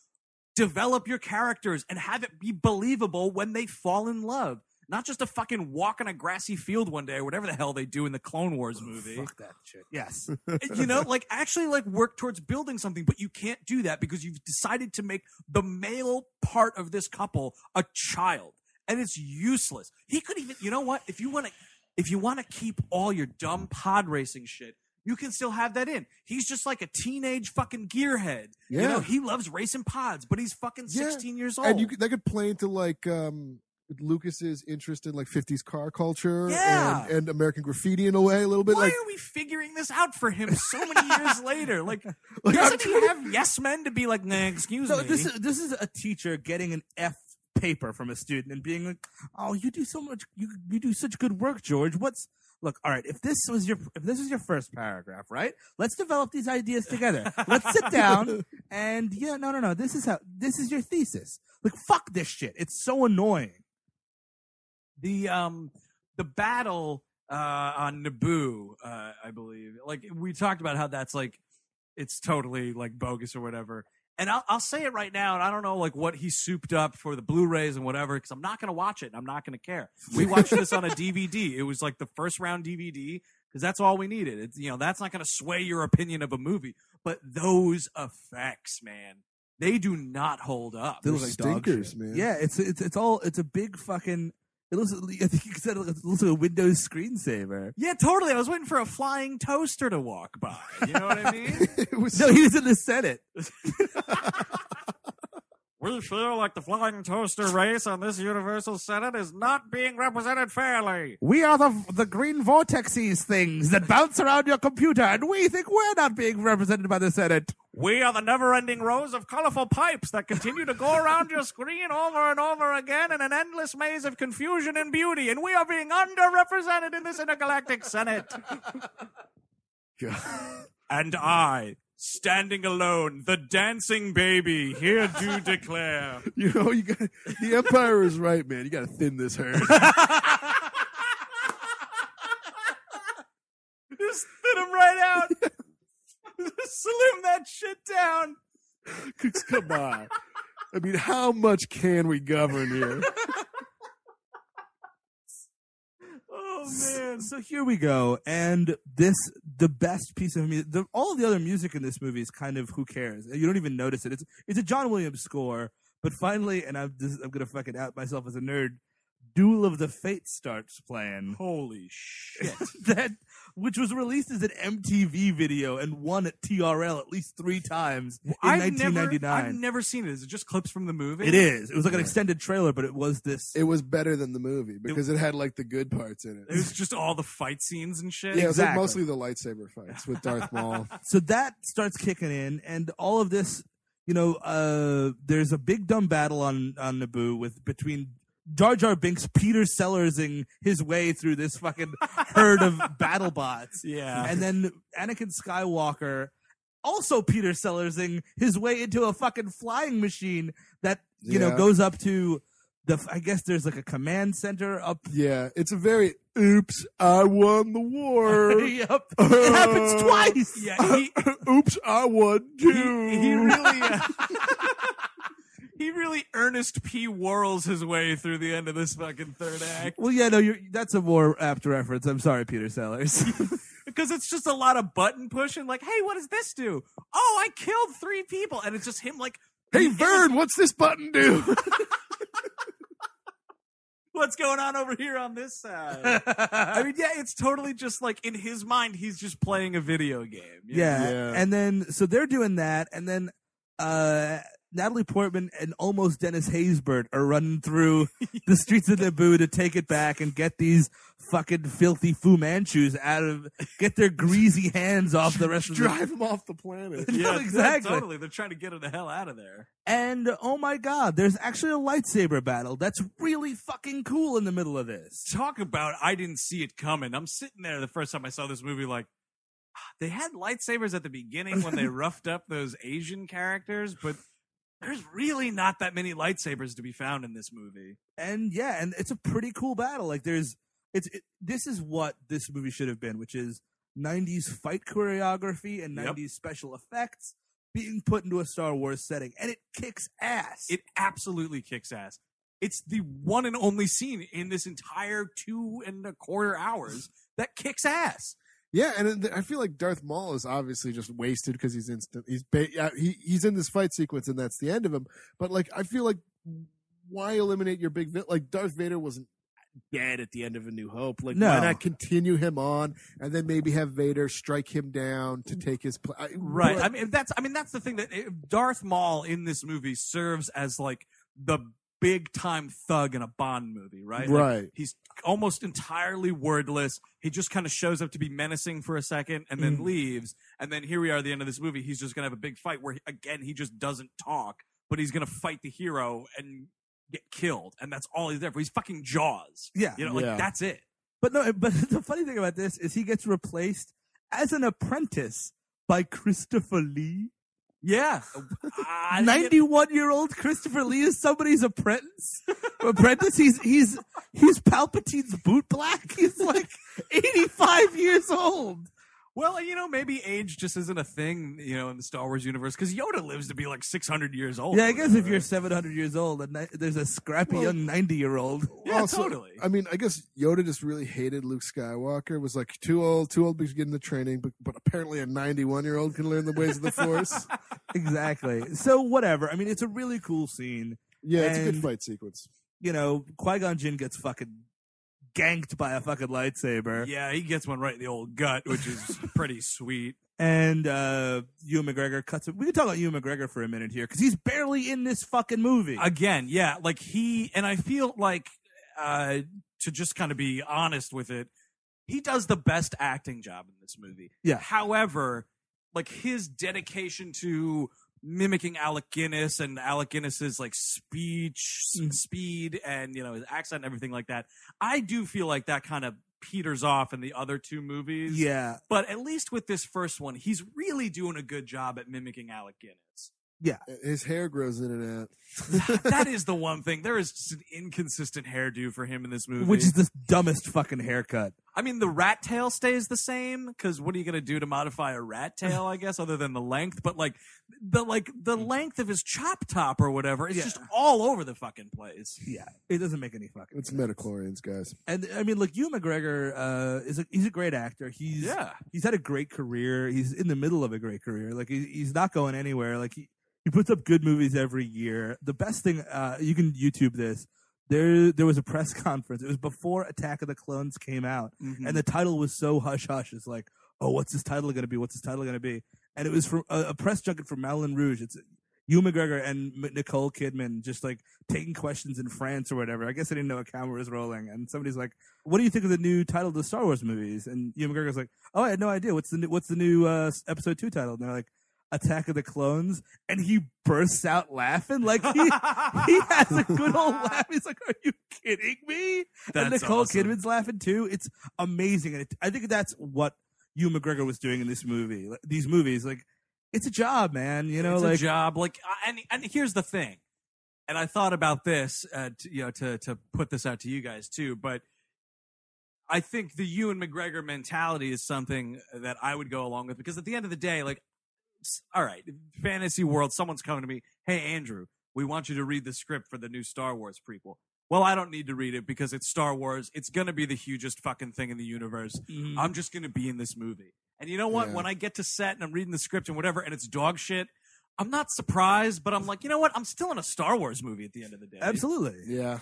develop your characters and have it be believable when they fall in love. not just a fucking walk on a grassy field one day or whatever the hell they do in the Clone Wars movie. Fuck that shit. Yes. you know, like actually like work towards building something, but you can't do that because you've decided to make the male part of this couple a child. And it's useless. He could even you know what? If you want to if you want to keep all your dumb pod racing shit, you can still have that in. He's just like a teenage fucking gearhead. You Yeah. know, he loves racing pods, but he's fucking Yeah. 16 years old. and you could, that could play into like um Lucas's interest in like 50s car culture Yeah. and, and American graffiti in a way a little bit Why like are we figuring this out for him so many years later? Like, Like, doesn't I'm he have yes men to be like, nah, excuse So me? this is this is a teacher getting an F paper from a student and being like, "Oh, you do so much. You you do such good work, George. What's look? All right, if this was your if this is your first paragraph, right? Let's develop these ideas together. Let's sit down and yeah, no, no, no. This is how this is your thesis. Like, fuck this shit. It's so annoying. the um the battle uh on Naboo, uh, I believe. Like we talked about how that's like it's totally like bogus or whatever. And I'll, I'll say it right now, and I don't know like what he souped up for the Blu-rays and whatever, because I'm not going to watch it. and I'm not going to care. We watched this on a DVD. It was like the first round DVD because that's all we needed. It's you know that's not going to sway your opinion of a movie, but those effects, man, they do not hold up. They look like stinkers, man. Yeah, it's it's it's all it's a big fucking. It looks. I think you said it looks like a Windows screensaver. Yeah, totally. I was waiting for a flying toaster to walk by. You know what I mean? it was No, he was in the Senate. we feel like the flying toaster race on this Universal Senate is not being represented fairly. We are the the green vortexes things that bounce around your computer, and we think we're not being represented by the Senate. We are the never ending rows of colorful pipes that continue to go around your screen over and over again in an endless maze of confusion and beauty, and we are being underrepresented in this intergalactic Senate. and I, standing alone, the dancing baby, here do declare. you know you got the empire is right man you got to thin this herd Just thin him right out. Slim that shit down. come on I mean how much can we govern here Oh, man. So here we go, and this the best piece of music. The, all of the other music in this movie is kind of who cares. You don't even notice it. It's it's a John Williams score, but finally, and I'm this, I'm gonna fucking out myself as a nerd. Duel of the Fates starts playing. Holy shit. that which was released as an MTV video and won at TRL at least three times in I've 1999. Never, I've never seen it. Is it just clips from the movie? it is. It was like an extended trailer, but it was this. it was better than the movie because it, had like the good parts in It it was just all the fight scenes and shit. yeah it was like mostly the lightsaber fights with Darth Maul so that starts kicking in, and all of this, you know, uh, there's a big dumb battle on on Naboo with between Jar Jar Binks, Peter Sellersing his way through this fucking herd of battle bots, Yeah. and then Anakin Skywalker. Also, Peter Sellersing his way into a fucking flying machine that you know goes up to the. I guess there's like a command center up. yeah it's a very oops I won the war yep, it happens twice. Yeah, he, oops I won too he really uh, he really Ernest P. Worrells his way through the end of this fucking third act Well, yeah, no, you're, that's a more apt reference. I'm sorry, Peter Sellers. because it's just a lot of button pushing. Like, hey, what does this do? Oh, I killed three people, and it's just him like, hey Vern what's this button do what's going on over here on this side? I mean, yeah, it's totally just like in his mind, he's just playing a video game. yeah. Yeah. and then so they're doing that, and then uh, Natalie Portman and almost Dennis Haysbert are running through the streets of Naboo to take it back and get these fucking filthy Fu Manchus out of get their greasy hands off the rest of the. drive him off the planet No, Yeah, exactly. Totally. They're trying to get him the hell out of there. And oh my god, there's actually a lightsaber battle that's really fucking cool in the middle of this. Talk about I didn't see it coming. I'm sitting there the first time I saw this movie, like, "Ah, they had lightsabers at the beginning when they roughed up those Asian characters, but there's really not that many lightsabers to be found in this movie. and yeah, and it's a pretty cool battle. Like there's, it's it, this is what this movie should have been, which is '90s fight choreography and Yep. '90s special effects being put into a Star Wars setting, and it kicks ass. It absolutely kicks ass. it's the one and only scene in this entire two and a quarter hours that kicks ass. Yeah, and I feel like Darth Maul is obviously just wasted because he's instant. He's ba- yeah, he he's in this fight sequence and that's the end of him. But like, I feel like why eliminate your big vi- like Darth Vader wasn't dead at the end of A New Hope. Like, No. why not continue him on and then maybe have Vader strike him down to take his place? Right. I mean, that's I mean that's the thing that Darth Maul in this movie serves as like the big time thug in a Bond movie, right? Like, Right. he's almost entirely wordless. He just kind of shows up to be menacing for a second and then Mhm. leaves. And then here we are at the end of this movie. He's just gonna have a big fight where he, again he just doesn't talk, but he's gonna fight the hero and get killed, and that's all he's there for. He's fucking Jaws. Yeah. you know, like Yeah. that's it. But no, but the funny thing about this is he gets replaced as an apprentice by Christopher Lee. Yeah. 91 year old Christopher Lee is somebody's apprentice. apprentice. He's he's he's Palpatine's boot black. He's like 85 years old. Well, you know, maybe age just isn't a thing, you know, in the Star Wars universe because Yoda lives to be like 600 years old. Yeah, I guess if you're 700 years old, and ni- there's a scrappy Well- young 90 year old. Yeah, Also, totally. I mean, I guess Yoda just really hated Luke Skywalker. Was like too old, too old to get in the training. But but apparently, a ninety-one-year-old can learn the ways of the Force. exactly. So whatever. I mean, it's a really cool scene. Yeah, it's a good And, fight sequence. You know, Qui Gon Jinn gets fucking ganked by a fucking lightsaber. Yeah, he gets one right in the old gut, which is pretty sweet. And uh Ewan McGregor cuts it. We can talk about Ewan McGregor for a minute here because he's barely in this fucking movie. Again, yeah, like he, and I feel like, uh, to just kind of be honest with it, he does the best acting job in this movie. Yeah. However, like his dedication to mimicking Alec Guinness and Alec Guinness's like speech, Mm. speed, and you know his accent and everything like that. I do feel like that kind of peters off in the other two movies. Yeah. But at least with this first one, he's really doing a good job at mimicking Alec Guinness. Yeah. His hair grows in and out. that is the one thing. There is just an inconsistent hairdo for him in this movie. Which is the dumbest fucking haircut. I mean, the rat tail stays the same because what are you going to do to modify a rat tail? I guess other than the length, but like the like the length of his chop top or whatever, it's Yeah. just all over the fucking place. Yeah, it doesn't make any fucking. It's midi-chlorians, guys. And I mean, look, Ewan McGregor uh, is a he's a great actor. He's Yeah. he's had a great career. He's in the middle of a great career. Like he, he's not going anywhere. Like he he puts up good movies every year. The best thing uh, you can YouTube this. There there was a press conference. It was before Attack of the Clones came out, Mhm. and the title was so hush hush. It's like, oh, what's this title going to be? What's this title going to be? And it was from a, a press junket from Moulin Rouge. It's Ewan McGregor and Nicole Kidman just like taking questions in France or whatever. I guess I didn't know a camera was rolling. And somebody's like, "What do you think of the new title of the Star Wars movies?" And Ewan McGregor's like, "Oh, I had no idea. What's the new, what's the new uh, episode two title?" And they're like. Attack of the Clones, and he bursts out laughing like he he has a good old laugh. He's like, "Are you kidding me?" and That's Nicole awesome. Kidman's laughing too. It's amazing, and it, I think that's what Ewan McGregor was doing in this movie. These movies, like, it's a job, man. You know, it's like a job. Like, and and here's the thing, and I thought about this, uh, to, you know, to to put this out to you guys too. But I think the Ewan McGregor mentality is something that I would go along with because at the end of the day, like, all right, fantasy world, someone's coming to me, hey Andrew, we want you to read the script for the new Star Wars prequel. Well, I don't need to read it because it's Star Wars. It's going to be the hugest fucking thing in the universe. Mhm. I'm just going to be in this movie. And you know what? Yeah. When I get to set and I'm reading the script and whatever, and it's dog shit, I'm not surprised, but I'm like, you know what? I'm still in a Star Wars movie at the end of the day. absolutely. Yeah.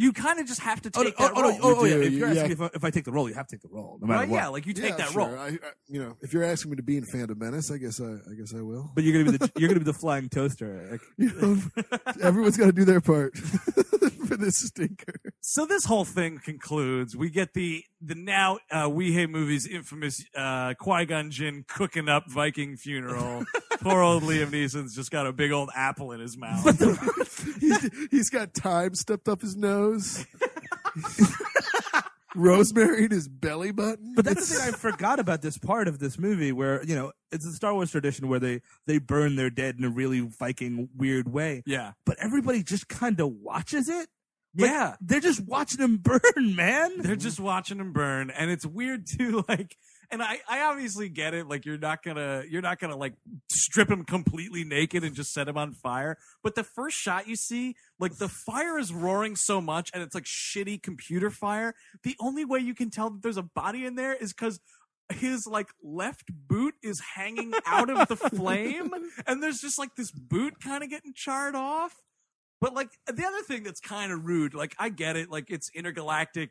You kind of just have to Oh, take oh, that oh, role. no, oh, oh, yeah. If you're yeah. asking if I, if I take the role, you have to take the role, no matter right? what. Yeah, like you take Yeah, that sure. role. I, I, you know, if you're asking me to be in Phantom Menace, I guess I, I guess I will. But you're gonna be the you're gonna be the flying toaster. Like, You know, everyone's got to do their part for this stinker. So this whole thing concludes. We get the the now uh, We Hate Movies infamous uh, Qui Gon Jinn cooking up Viking funeral. Poor old Liam Neeson's just got a big old apple in his mouth. He's, he's got thyme stepped up his nose. Rosemary in his belly button. But that's the thing I forgot about this part of this movie, where you know it's a Star Wars tradition where they they burn their dead in a really Viking weird way. yeah, But everybody just kind of watches it. Like, yeah. they're just watching them burn, man. They're just watching him burn, and it's weird too. Like and I, I obviously get it. Like you're not gonna, you're not gonna like strip him completely naked and just set him on fire. But the first shot you see, like the fire is roaring so much, and it's like shitty computer fire. The only way you can tell that there's a body in there is because his like left boot is hanging out of the flame, and there's just like this boot kind of getting charred off. But like the other thing that's kind of rude, like I get it, like it's intergalactic,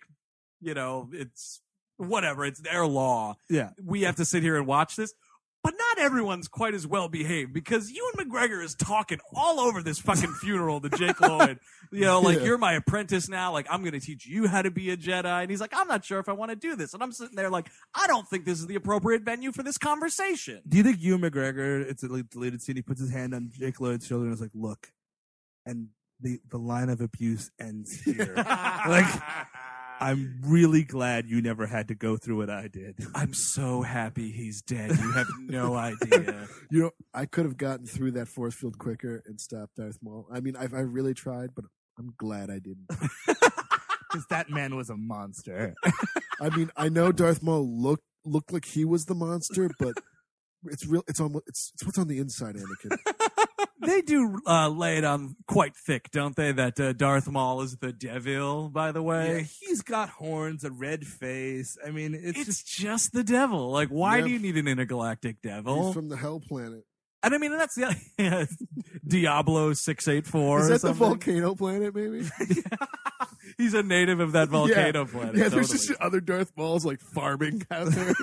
you know, it's whatever, it's their law. Yeah. We have to sit here and watch this. But not everyone's quite as well behaved because Ewan McGregor is talking all over this fucking funeral to Jake Lloyd. You know, like Yeah. you're my apprentice now. Like I'm going to teach you how to be a Jedi. And he's like, I'm not sure if I want to do this. And I'm sitting there like, I don't think this is the appropriate venue for this conversation. Do you think Ewan McGregor? It's a deleted scene. He puts his hand on Jake Lloyd's shoulder and is like, "Look," and the the line of abuse ends here. like, I'm really glad you never had to go through what I did. I'm so happy he's dead. You have no idea. You know, I could have gotten through that force field quicker and stopped Darth Maul. I mean, I, I really tried, but I'm glad I didn't. Because that man was a monster. I mean, I know Darth Maul looked looked like he was the monster, but it's real. It's almost it's, it's what's on the inside, Anakin. They do uh, lay it on quite thick, don't they? That uh, Darth Maul is the devil, by the Yeah, way. he's got horns, a red face. I mean, it's, It's just just the devil. Like, why Yeah. do you need an intergalactic devil? He's from the Hell Planet. and I mean, that's the other, Diablo six eight four. Is that the volcano planet? Maybe. He's a native of that volcano yeah. planet. Yeah, there's totally. just other Darth Mauls like farming out there.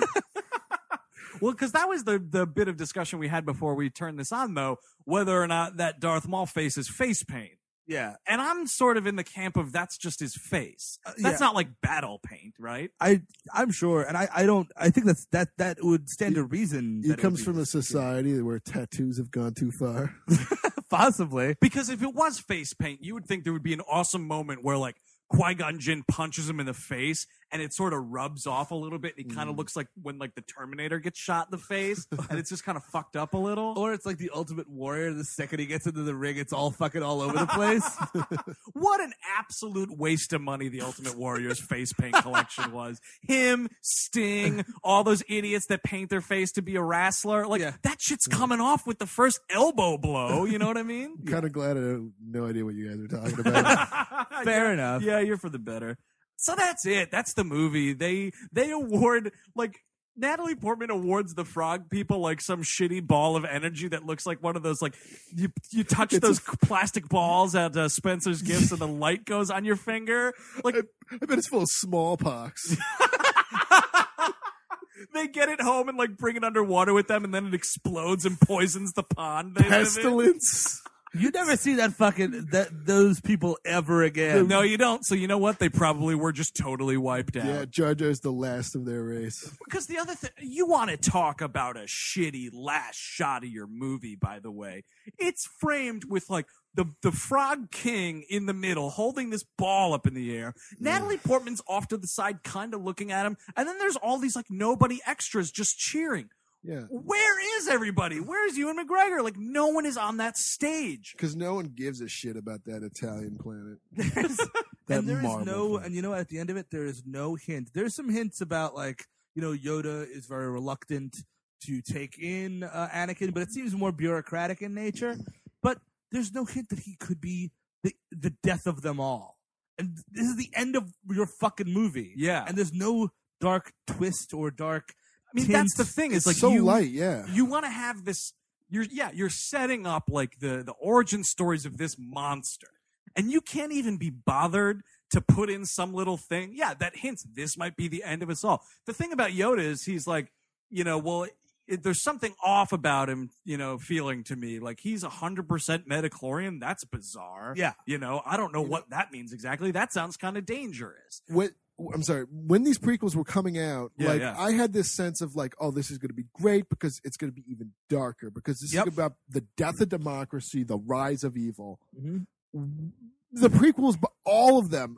Well, because that was the the bit of discussion we had before we turned this on, though, whether or not that Darth Maul face is face paint. yeah. And I'm sort of in the camp of that's just his face. Uh, that's yeah. not like battle paint, right? I I'm sure, and I I don't. I think that's that that would stand to reason. he it comes would from a society where tattoos have gone too far. possibly. Because if it was face paint, you would think there would be an awesome moment where like Qui Gon Jinn punches him in the face and it sort of rubs off a little bit. And he kind of mm. looks like when like the Terminator gets shot in the face and it's just kind of fucked up a little. Or it's like the Ultimate Warrior. The second he gets into the ring, it's all fucking all over the place. What an absolute waste of money the Ultimate Warrior's face paint collection was. Him, Sting, all those idiots that paint their face to be a wrestler. Like Yeah. that shit's coming off with the first elbow blow. You know what I mean? kind of glad I have no idea what you guys are talking about. Fair enough. Yeah, you're for the better. So that's it. That's the movie. They they award like Natalie Portman awards the frog people like some shitty ball of energy that looks like one of those like you you touch It's a those plastic balls at uh, Spencer's Gifts and the light goes on your finger. Like I bet it's full of smallpox. they get it home and like bring it underwater with them and then it explodes and poisons the pond. They live in. Pestilence. You never see that fucking that those people ever again. No, you don't. So you know what? They probably were just totally wiped out. Yeah, Jar Jar's the last of their race. Because the other thing, you want to talk about a shitty last shot of your movie, by the way. It's framed with like the, the Frog King in the middle holding this ball up in the air. Natalie Portman's off to the side, kind of looking at him. And then there's all these like nobody extras just cheering. Yeah, Where is everybody? Where's Ewan McGregor? Like no one is on that stage. because no one gives a shit about that Italian planet. That and there is no, thing. and you know, at the end of it, there is no hint. There's some hints about like, you know, Yoda is very reluctant to take in uh, Anakin, but it seems more bureaucratic in nature. But there's no hint that he could be the the death of them all. And this is the end of your fucking movie. Yeah. and there's no dark twist or dark. I mean, that's the thing. Is It's like so you, light, yeah. you want to have this you're yeah you're setting up like the the origin stories of this monster. And you can't even be bothered to put in some little thing. Yeah that hints this might be the end of us all. The thing about yoda is he's like you know well it, there's something off about him you know feeling to me. Like he's a 100% midi-chlorian. That's bizarre. Yeah. you know i don't know what that means exactly. That sounds kind of dangerous. When I'm sorry, when these prequels were coming out, Yeah, like yeah. I had this sense of like, oh, this is going to be great because it's going to be even darker because this Yep. is about the death of democracy, the rise of evil. Mhm. The prequels, but all of them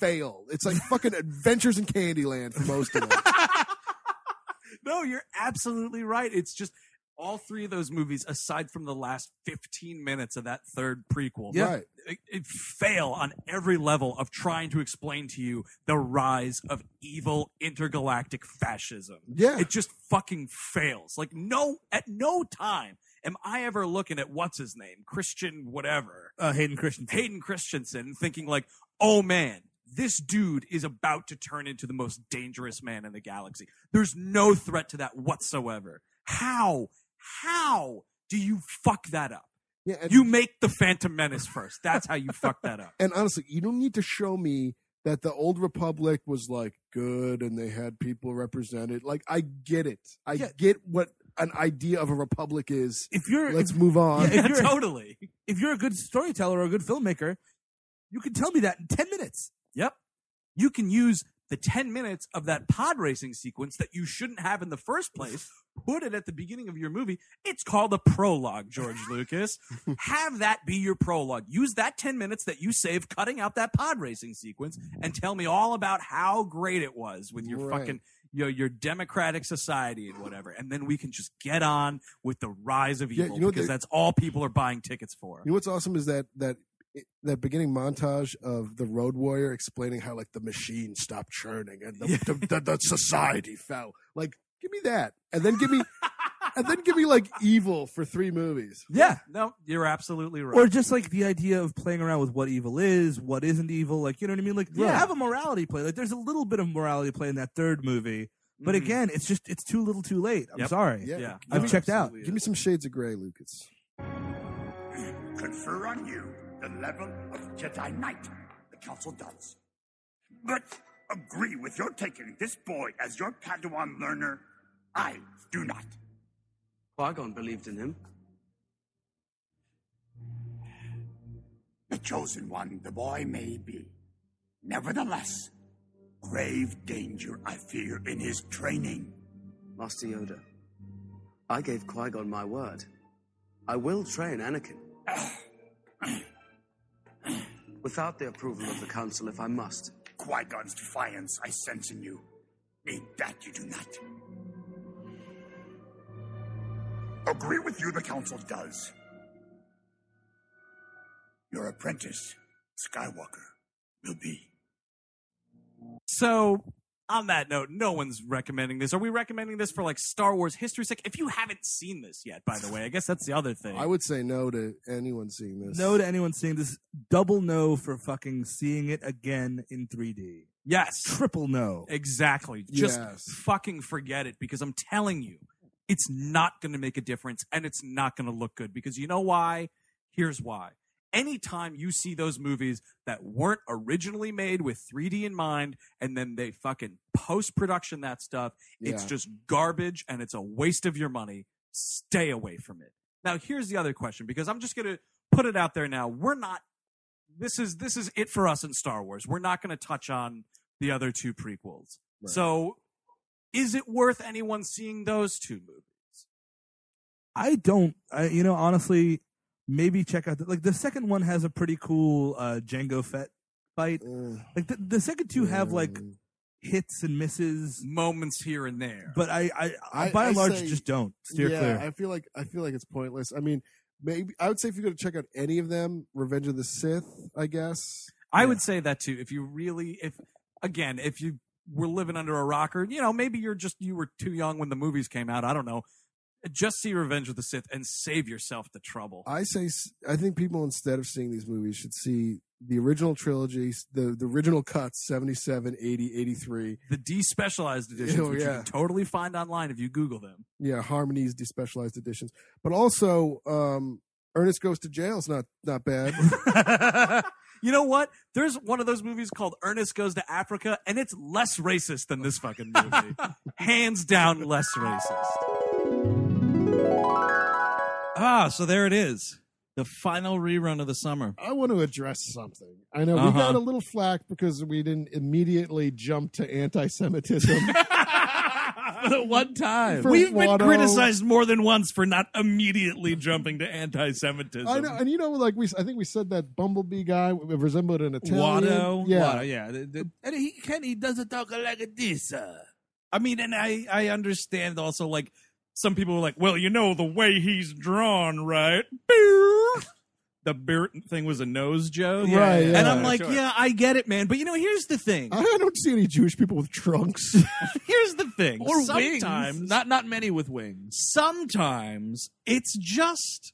fail. It's like fucking Adventures in Candyland for most of them. no, you're absolutely right. It's just all three of those movies, aside from the last 15 minutes of that third prequel, Yeah. Right. it, it fail on every level of trying to explain to you the rise of evil intergalactic fascism. Yeah. It just fucking fails. Like no, at no time am I ever looking at what's his name, Christian whatever, Uh, Hayden Christensen. Hayden Christensen, thinking like, oh man, this dude is about to turn into the most dangerous man in the galaxy. There's no threat to that whatsoever. How, how do you fuck that up? Yeah, you make the Phantom Menace first. That's how you fuck that up. And honestly, you don't need to show me that the old republic was like good and they had people represented. Like I get it. I get what an idea of a republic is. If you're let's if- move on. Yeah, if you're- totally. If you're a good storyteller or a good filmmaker, you can tell me that in ten minutes. Yep. You can use the 10 minutes of that pod racing sequence that you shouldn't have in the first place, put it at the beginning of your movie. It's called a prologue, George Lucas. have that be your prologue. Use that 10 minutes that you save cutting out that pod racing sequence and tell me all about how great it was with your Right. fucking you know, your democratic society and whatever. And then we can just get on with the rise of Yeah, evil you know because that's all people are buying tickets for. You know what's awesome is that that that beginning montage of the Road Warrior explaining how like the machine stopped churning and the, the, the, the society fell. Like, give me that, and then give me, and then give me like evil for three movies. Yeah. No, you're absolutely right. Or just like the idea of playing around with what evil is, what isn't evil. Like, you know what I mean? Like, Right. have a morality play. Like, there's a little bit of morality play in that third movie. But Mhm. again, it's just, it's too little too late. I'm Yep. sorry. Yeah, Yeah. I've No, checked out. absolutely Give me some shades of gray, Lucas. confer on you the level of Jedi Knight. The Council does. But agree with your taking this boy as your Padawan learner. I do not. Qui-Gon believed in him. The chosen one the boy may be. Nevertheless, grave danger I fear in his training. Master Yoda, I gave Qui-Gon my word. I will train Anakin. Without the approval of the Council, if I must. Qui-Gon's defiance I sense in you. Need that you do not? Agree with you the Council does. Your apprentice, Skywalker, will be. So, on that note, no one's recommending this. Are we recommending this for like Star Wars history sake? If you haven't seen this yet, by the way, I guess that's the other thing. I would say no to anyone seeing this. No to anyone seeing this. Double no for fucking seeing it again in 3D. yes, Triple no. exactly. Just Yes. fucking forget it because I'm telling you, it's not going to make a difference and it's not going to look good because you know why? Here's why. Anytime you see those movies that weren't originally made with 3D in mind and then they fucking post production that stuff, it's just garbage and it's a waste of your money. Stay away from it. Now, here's the other question because I'm just going to put it out there now. We're not this is this is it for us in Star Wars. We're not going to touch on the other two prequels. Right. So, is it worth anyone seeing those two movies? I don't. I, you know, honestly, maybe check out the, like the second one has a pretty cool uh, Jango Fett fight. Uh, Like the, the second two have like hits and misses, Moments here and there. but I, I, I- by and large say- just don't steer yeah, clear. I feel like I feel like it's pointless. I mean, maybe I would say if you're going to check out any of them, Revenge of the Sith, I guess. I would say that too. If you really, if again, if you were living under a rocker, you know, maybe you're just you were too young when the movies came out. I don't know. Just see Revenge of the Sith and save yourself the trouble. I say I think people instead of seeing these movies should see the original trilogy, the the original cuts 77, 80, 83. The despecialized editions, Oh, which you can totally find online if you Google them. Yeah, Harmy's despecialized editions. But also um Ernest Goes to Jail is not not bad. you know what? There's one of those movies called Ernest Goes to Africa, and it's less racist than this fucking movie. Hands down, less racist. Ah, so there it is. The final rerun of the summer. I want to address something. I know we Uh-huh. got a little flack because we didn't immediately jump to anti-Semitism. For the one time. For We've been Watto. criticized more than once for not immediately jumping to anti-Semitism. I know, and you know, like we, I think we said that Bumblebee guy resembled an Italian. Watto? yeah, Watto, yeah. The- the- and he can he doesn't talk like this. Uh. I mean, and I I understand also like some people were like, "Well, you know the way he's drawn, right?" The beer thing was a nose joke, Right, And yeah. I'm like, Sure. "Yeah, I get it, man." But you know, here's the thing. I don't see any Jewish people with trunks. Here's the thing. Or sometimes, wings. Not not many with wings. sometimes it's just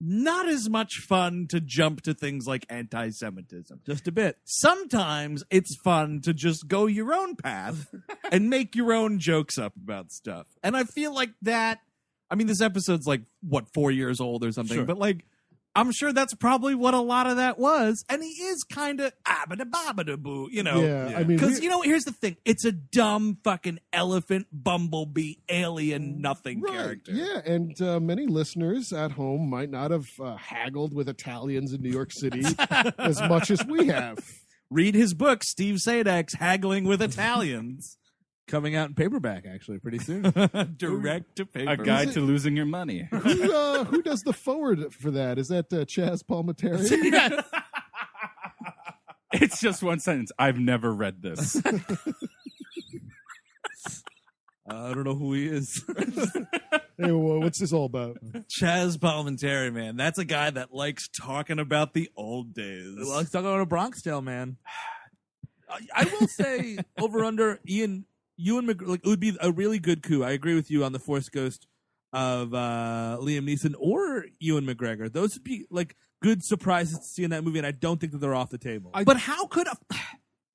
not as much fun to jump to things like anti-Semitism. Just a bit. Sometimes it's fun to just go your own path and make your own jokes up about stuff. And I feel like that. I mean, this episode's like what four years old or something, Sure. but like. I'm sure that's probably what a lot of that was, and he is kind of abada babada boo, you know. Yeah, I mean, because you know, here's the thing: it's a dumb fucking elephant, bumblebee, alien, nothing Right. character. Yeah, and uh, many listeners at home might not have uh, haggled with Italians in New York City as much as we have. Read his book, Steve Sajdak's "Haggling with Italians," Coming out in paperback actually pretty soon. direct to paper. A guide to losing your money. Who, uh, who does the forward for that? Is that uh, Chaz Palminteri? It's just one sentence. I've never read this. I don't know who he is. hey, well, what's this all about? Chaz Palminteri, man, that's a guy that likes talking about the old days. well, let's talk about a Bronx Tale, man. I, I will say over under Ian Ewan McGregor. Like, it would be a really good coup. I agree with you on the Force Ghost of uh, Liam Neeson or Ewan McGregor. Those would be like good surprises to see in that movie, and I don't think that they're off the table. but how could a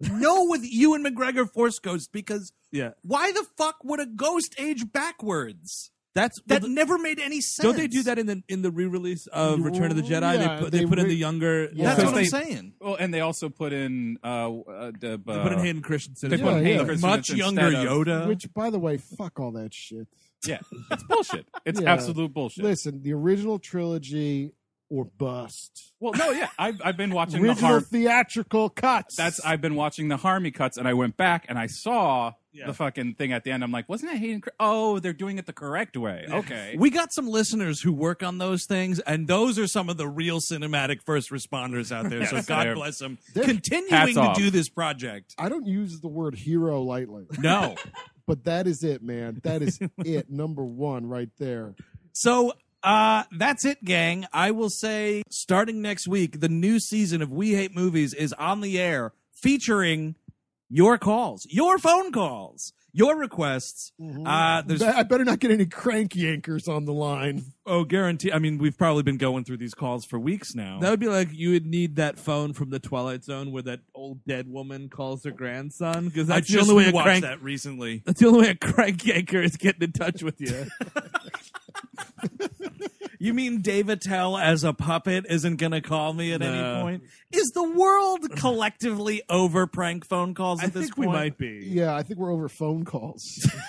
no with and McGregor Force Ghost? Because yeah, why the fuck would a ghost age backwards? That's That well, never made any sense. Don't they do that in the in the re-release of Return of the Jedi? Yeah, they put they, they put in re- the younger. Yeah. That's what I'm They- saying. well, and they also put in uh, uh, the, They put in Hayden Christensen. They as put in Yeah, Hayden. Christensen Much younger instead of- Yoda. Which, by the way, fuck all that shit. Yeah, it's bullshit. It's Yeah. absolute bullshit. Listen, the original trilogy or bust. Well, no, yeah, I've I've been watching the Original Har- theatrical cuts. That's I've been watching the Harmy cuts, and I went back and I saw Yeah. the fucking thing at the end. I'm like, wasn't that Hayden? Cr- oh, they're doing it the correct way. Okay, We got some listeners who work on those things, and those are some of the real cinematic first responders out there. So God bless them. Continuing to off. do this project. I don't use the word hero lightly, No. but that is it, man. That is it. Number one, right there. So uh that's it, gang. I will say starting next week, the new season of We Hate Movies is on the air featuring your calls, your phone calls, your requests. Uh there's I better not get any crank yankers on the line. oh guarantee I mean we've probably been going through these calls for weeks now. That would be like you would need that phone from the Twilight Zone where that old dead woman calls her grandson because I the just only way watched crank. that recently. That's the only way a crank yanker is getting in touch with you. You mean Dave Attell as a puppet isn't going to call me at any point? Is the world collectively over prank phone calls at I this think we point? might be. Yeah, I think we're over phone calls.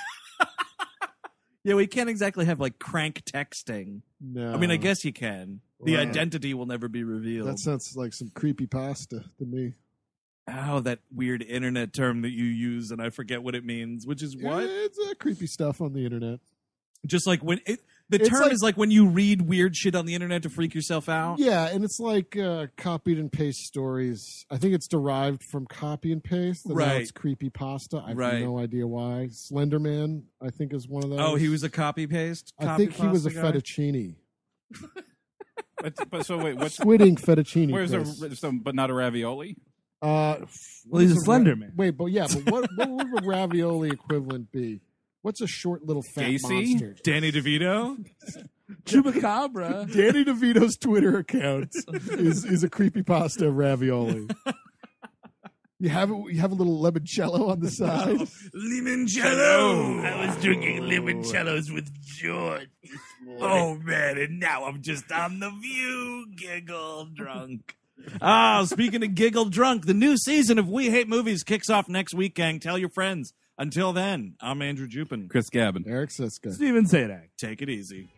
Yeah, we can't exactly have like crank texting. No, I mean, I guess you can. The Right. identity will never be revealed. that sounds like some creepy pasta to me. oh, that weird internet term that you use, and I forget what it means. Which is what? It's uh, creepy stuff on the internet. Just like when it, the It's term like- is like when you read weird shit on the internet to freak yourself out. Yeah, and it's like uh, copied and paste stories. I think it's derived from copy and paste. And Now Right. it's creepy pasta. I have Right. no idea why. Slenderman, I think, is one of those. Oh, he was a copy paste. I think he was a pasta guy? fettuccine. but, but so wait, what's Squidding fettuccine. where's Chris. a so, but not a ravioli? Uh, Well, he's a what is Slender ra- Man. Wait, but yeah, but what what would a ravioli equivalent be? What's a short little fat Gacy? monster? Danny DeVito. Chupacabra. Danny DeVito's Twitter account is is a creepy pasta ravioli. You have it, you have a little limoncello on the side. Limoncello. I was drinking limoncellos with George. Oh man, and now I'm just on the view, giggle drunk. Ah, speaking of giggle drunk, the new season of We Hate Movies kicks off next weekend. Tell your friends. Until then, I'm Andrew Jupin. Chris Gavin. Eric Szyszka. Steven Sajdak. Take it easy.